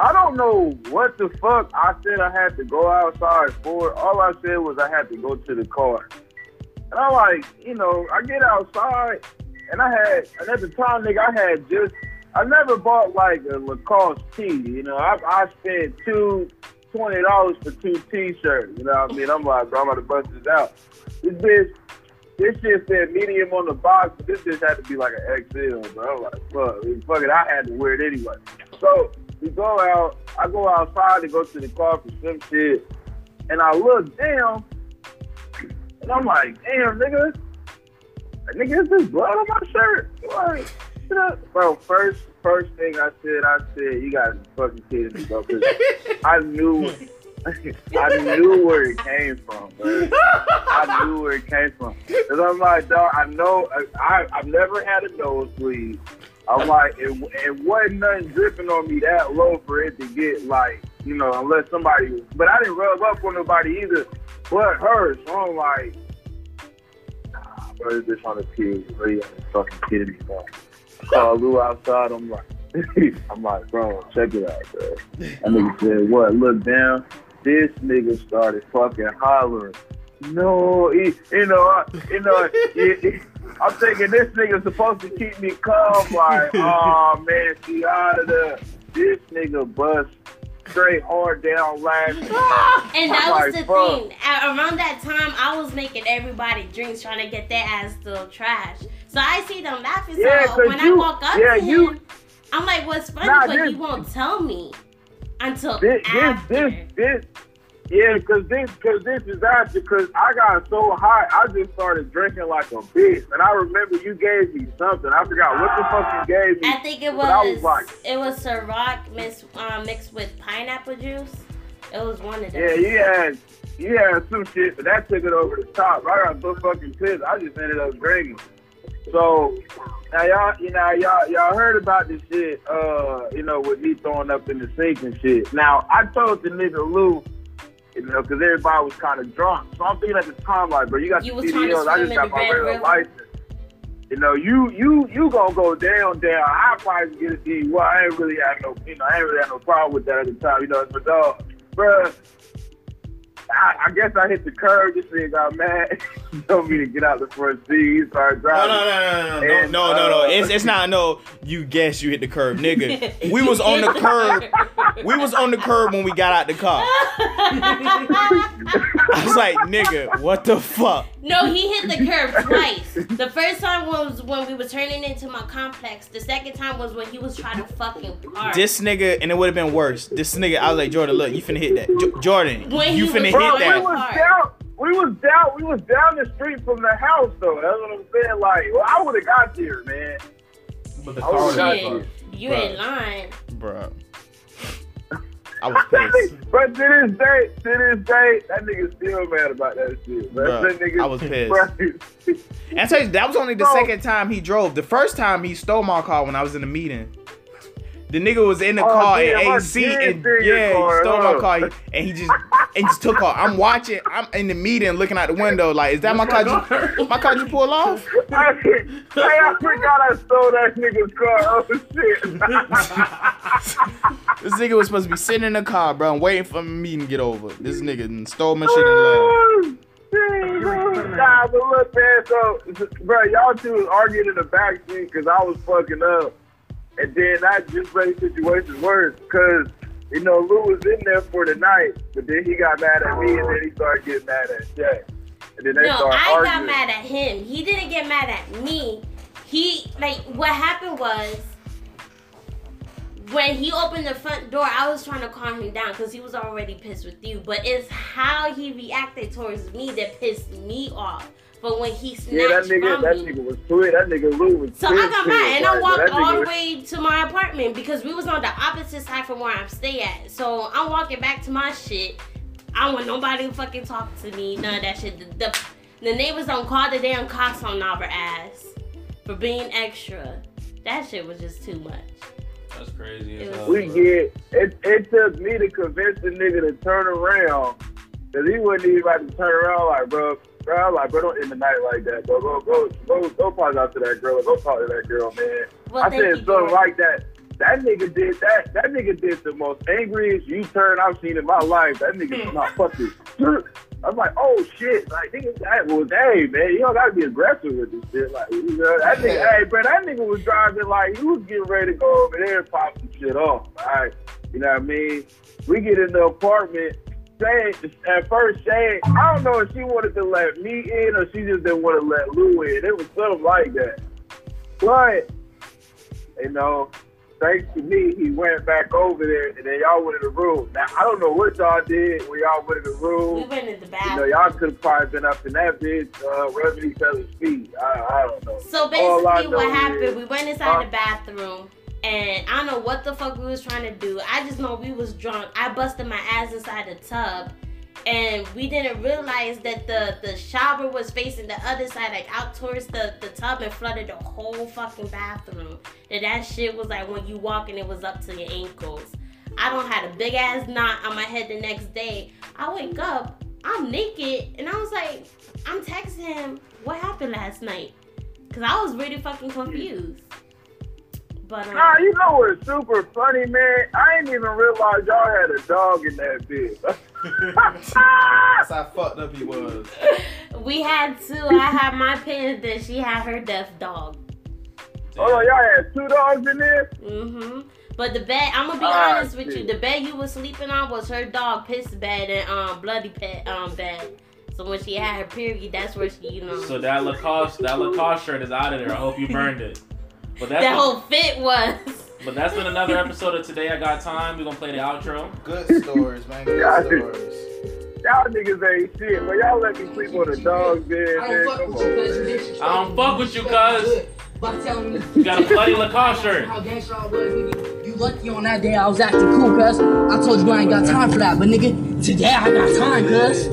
I don't know what the fuck I said I had to go outside for. All I said was I had to go to the car. And I'm like, you know, I get outside, and I had, and at the time, nigga, I had just, I never bought like a Lacoste tee. You know, I, I spent two twenty dollars for two t-shirts. You know what I mean? I'm like, bro, I'm about to bust this out. This bitch, this shit said medium on the box, but this just had to be like an XL, bro. I'm like, fuck, fuck it, I had to wear it anyway. So we go out, I go outside to go to the car for some shit, and I look down, and I'm like, damn, nigga, nigga, is this blood on my shirt? Like, bro, first first thing I said, I said, you guys fucking kidding me, bro, 'cause (laughs) I knew, (laughs) I knew where it came from, bro. I knew where it came from. Cause I'm like, dog, I know, I, I've never had a nosebleed. I'm like, it, it wasn't nothing dripping on me that low for it to get like, you know, unless somebody, but I didn't rub up on nobody either, but her. So I'm like, nah, bro, this bitch on the pig. Really fucking kidding me, bro. Call Lou outside. I'm like, (laughs) I'm like, bro, check it out, bro. That nigga said, what? Look down. This nigga started fucking hollering. No, he, you know, I, you know, he- he- I'm thinking this nigga's supposed to keep me calm. Like, (laughs) oh man, she out of there. This nigga bust straight hard down laughing. And that I'm was like, the fuck. thing. At, around that time, I was making everybody drinks, trying to get their ass still trash. So I see them laughing. Yeah, so 'cause when I you- walk up yeah, to you- him, I'm like, "What's funny?" Nah, but this- he won't tell me until this, this, after. this, this, yeah, cause this, cause this is after, cause I got so high, I just started drinking like a bitch, and I remember you gave me something. I forgot what the fuck you gave me. I think it I was, was like- it was Ciroc mixed um, mixed with pineapple juice. It was one of them. Yeah, you had, you had some shit, but that took it over the top. I got so fucking pissed, I just ended up drinking. So now y'all, you know, y'all, y'all heard about this shit, uh, you know, with me throwing up in the sink and shit. Now I told the nigga Lou. You know, because everybody was kind of drunk. So I'm thinking at the time, like, bro, you got You the was trying to CDLs. I just got my regular River. license. You know, you you you gonna go down, down. I probably get a D. Well, I ain't really had no, you know, I ain't really had no problem with that at the time. You know, but dog, bro, I, I guess I hit the curb. This nigga got mad. (laughs) told me to get out the front seat. He started driving. no, no, no, no, And, no, no, no. uh, It's it's not no. You guess you hit the curb, nigga. We was on the curb. We was on the curb when we got out the car. I was like, nigga, what the fuck? No, he hit the curb twice. The first time was when we were turning into my complex. The second time was when he was trying to fucking park. This nigga, and it would have been worse. This nigga, I was like, Jordan, look, you finna hit that. Jo- Jordan, When you he finna was- hit Bro, oh, we was down. We was down. We was down the street from the house, though. That's what I'm saying. Like, well, I would have got there, man. But the I was car not Shit, you Bruh. ain't lying. bro. I was pissed. but to this day, to this day, that nigga still mad about that shit. Bro. Bruh, That nigga, I was pissed. And I tell you, that was only the (laughs) Bro. second time he drove. The first time he stole my car when I was in the meeting. The nigga was in the Oh, car damn, in AC and yeah, car, he stole huh? my car and he just and just took off. I'm watching. I'm in the meeting, looking out the window, like, is that my car? You, my car you pull off? (laughs) I, hey, I forgot I stole that nigga's car. Oh shit. (laughs) This nigga was supposed to be sitting in the car, bro, and waiting for me to get over. This nigga stole my shit and left. Oh, nah, but look, man. So, bro, y'all two was arguing in the back seat because I was fucking up, and then I just made the situation worse. Cause you know Lou was in there for the night, but then he got mad at me, and then he started getting mad at Jay, and then they No, started I arguing. got mad at him. He didn't get mad at me. He like what happened was when he opened the front door, I was trying to calm him down because he was already pissed with you. But it's how he reacted towards me that pissed me off. But when he snatched Yeah, that nigga, from that me, nigga was sweet. That nigga Lou was. so I got mad and I walked all the nigga- way to my apartment because we was on the opposite side from where I'm stay at. So I'm walking back to my shit. I don't want nobody to fucking talk to me. None of that shit. The, the, the neighbors don't call the damn cops on our ass for being extra. That shit was just too much. That's crazy. It was- We bro. get it. It took me to convince the nigga to turn around, cause he wasn't even about to turn around. Like, bro, bro, like, bro, don't end the night like that, bro. Go, go, go, go, apologize to that girl. Go talk to that girl, man. Well, I said something Jordan. like that. That nigga did that. That nigga did the most angriest U-turn I've seen in my life. That nigga not fucking. I'm like, oh shit, like nigga, that was hey man, you don't gotta be aggressive with this shit. Like, you know, that nigga, hey, bro, that nigga was driving like he was getting ready to go over there and pop some shit off. All right, you know what I mean? We get in the apartment. Shay, at first, Shay, I don't know if she wanted to let me in or she just didn't want to let Lou in. It was something like that. But, you know, thanks to me, he went back over there and then y'all went in the room. Now, I don't know what y'all did when y'all went in the room. We went in the You know, y'all could have probably been up in that bitch, uh, rubbing each other's feet. I, I don't know. So basically, what happened? is- We went inside Huh? the bathroom, and I don't know what the fuck we was trying to do. I just know we was drunk. I busted my ass inside the tub, and we didn't realize that the the shower was facing the other side, like out towards the the tub, and flooded the whole fucking bathroom. And that shit was like when you walk and it was up to your ankles. I don't had a big ass knot on my head the next day. I wake up, I'm naked, and I was like, I'm texting him, what happened last night? Cause I was really fucking confused. But um, Nah, you know what's super funny, man? I didn't even realize y'all had a dog in that bitch. (laughs) That's (laughs) how fucked up he was. (laughs) we had two. I had my pin, then she had her deaf dog. Hold on, y'all had two dogs in there? hmm But the bed, I'm gonna be Ah, honest with you. The bed you was sleeping on was her dog piss bed and um bloody pet um bed. So when she had her period, that's where she, you know, So that Lacoste, that Lacoste shirt is out of there. I hope you burned it. But that's that been, whole fit was. but that's been another episode of Today I Got Time. We're gonna play the outro. Good stories, man. Good Got it. stories. Y'all niggas ain't shit, but y'all let me sleep on the dog's bed, I don't fuck Come with you, on, cuz you man. I don't fuck with you, cuz. By telling me You got a bloody Lacoste shirt. how gangster I was, nigga. You lucky on that day I was acting cool, cuz. I told you I ain't got time for that, but nigga, today I got time, cuz.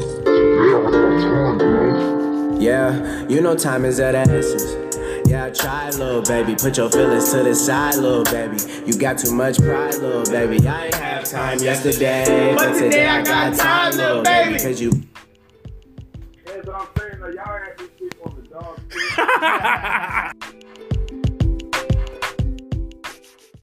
Yeah, you know time is at essence. Yeah, try, little baby. Put your feelings to the side, little baby. You got too much pride, little baby. I ain't have time yesterday, but today I got time, little baby. Cause you That's what I'm saying, though. Y'all had me sleep on the dog's (laughs) bed.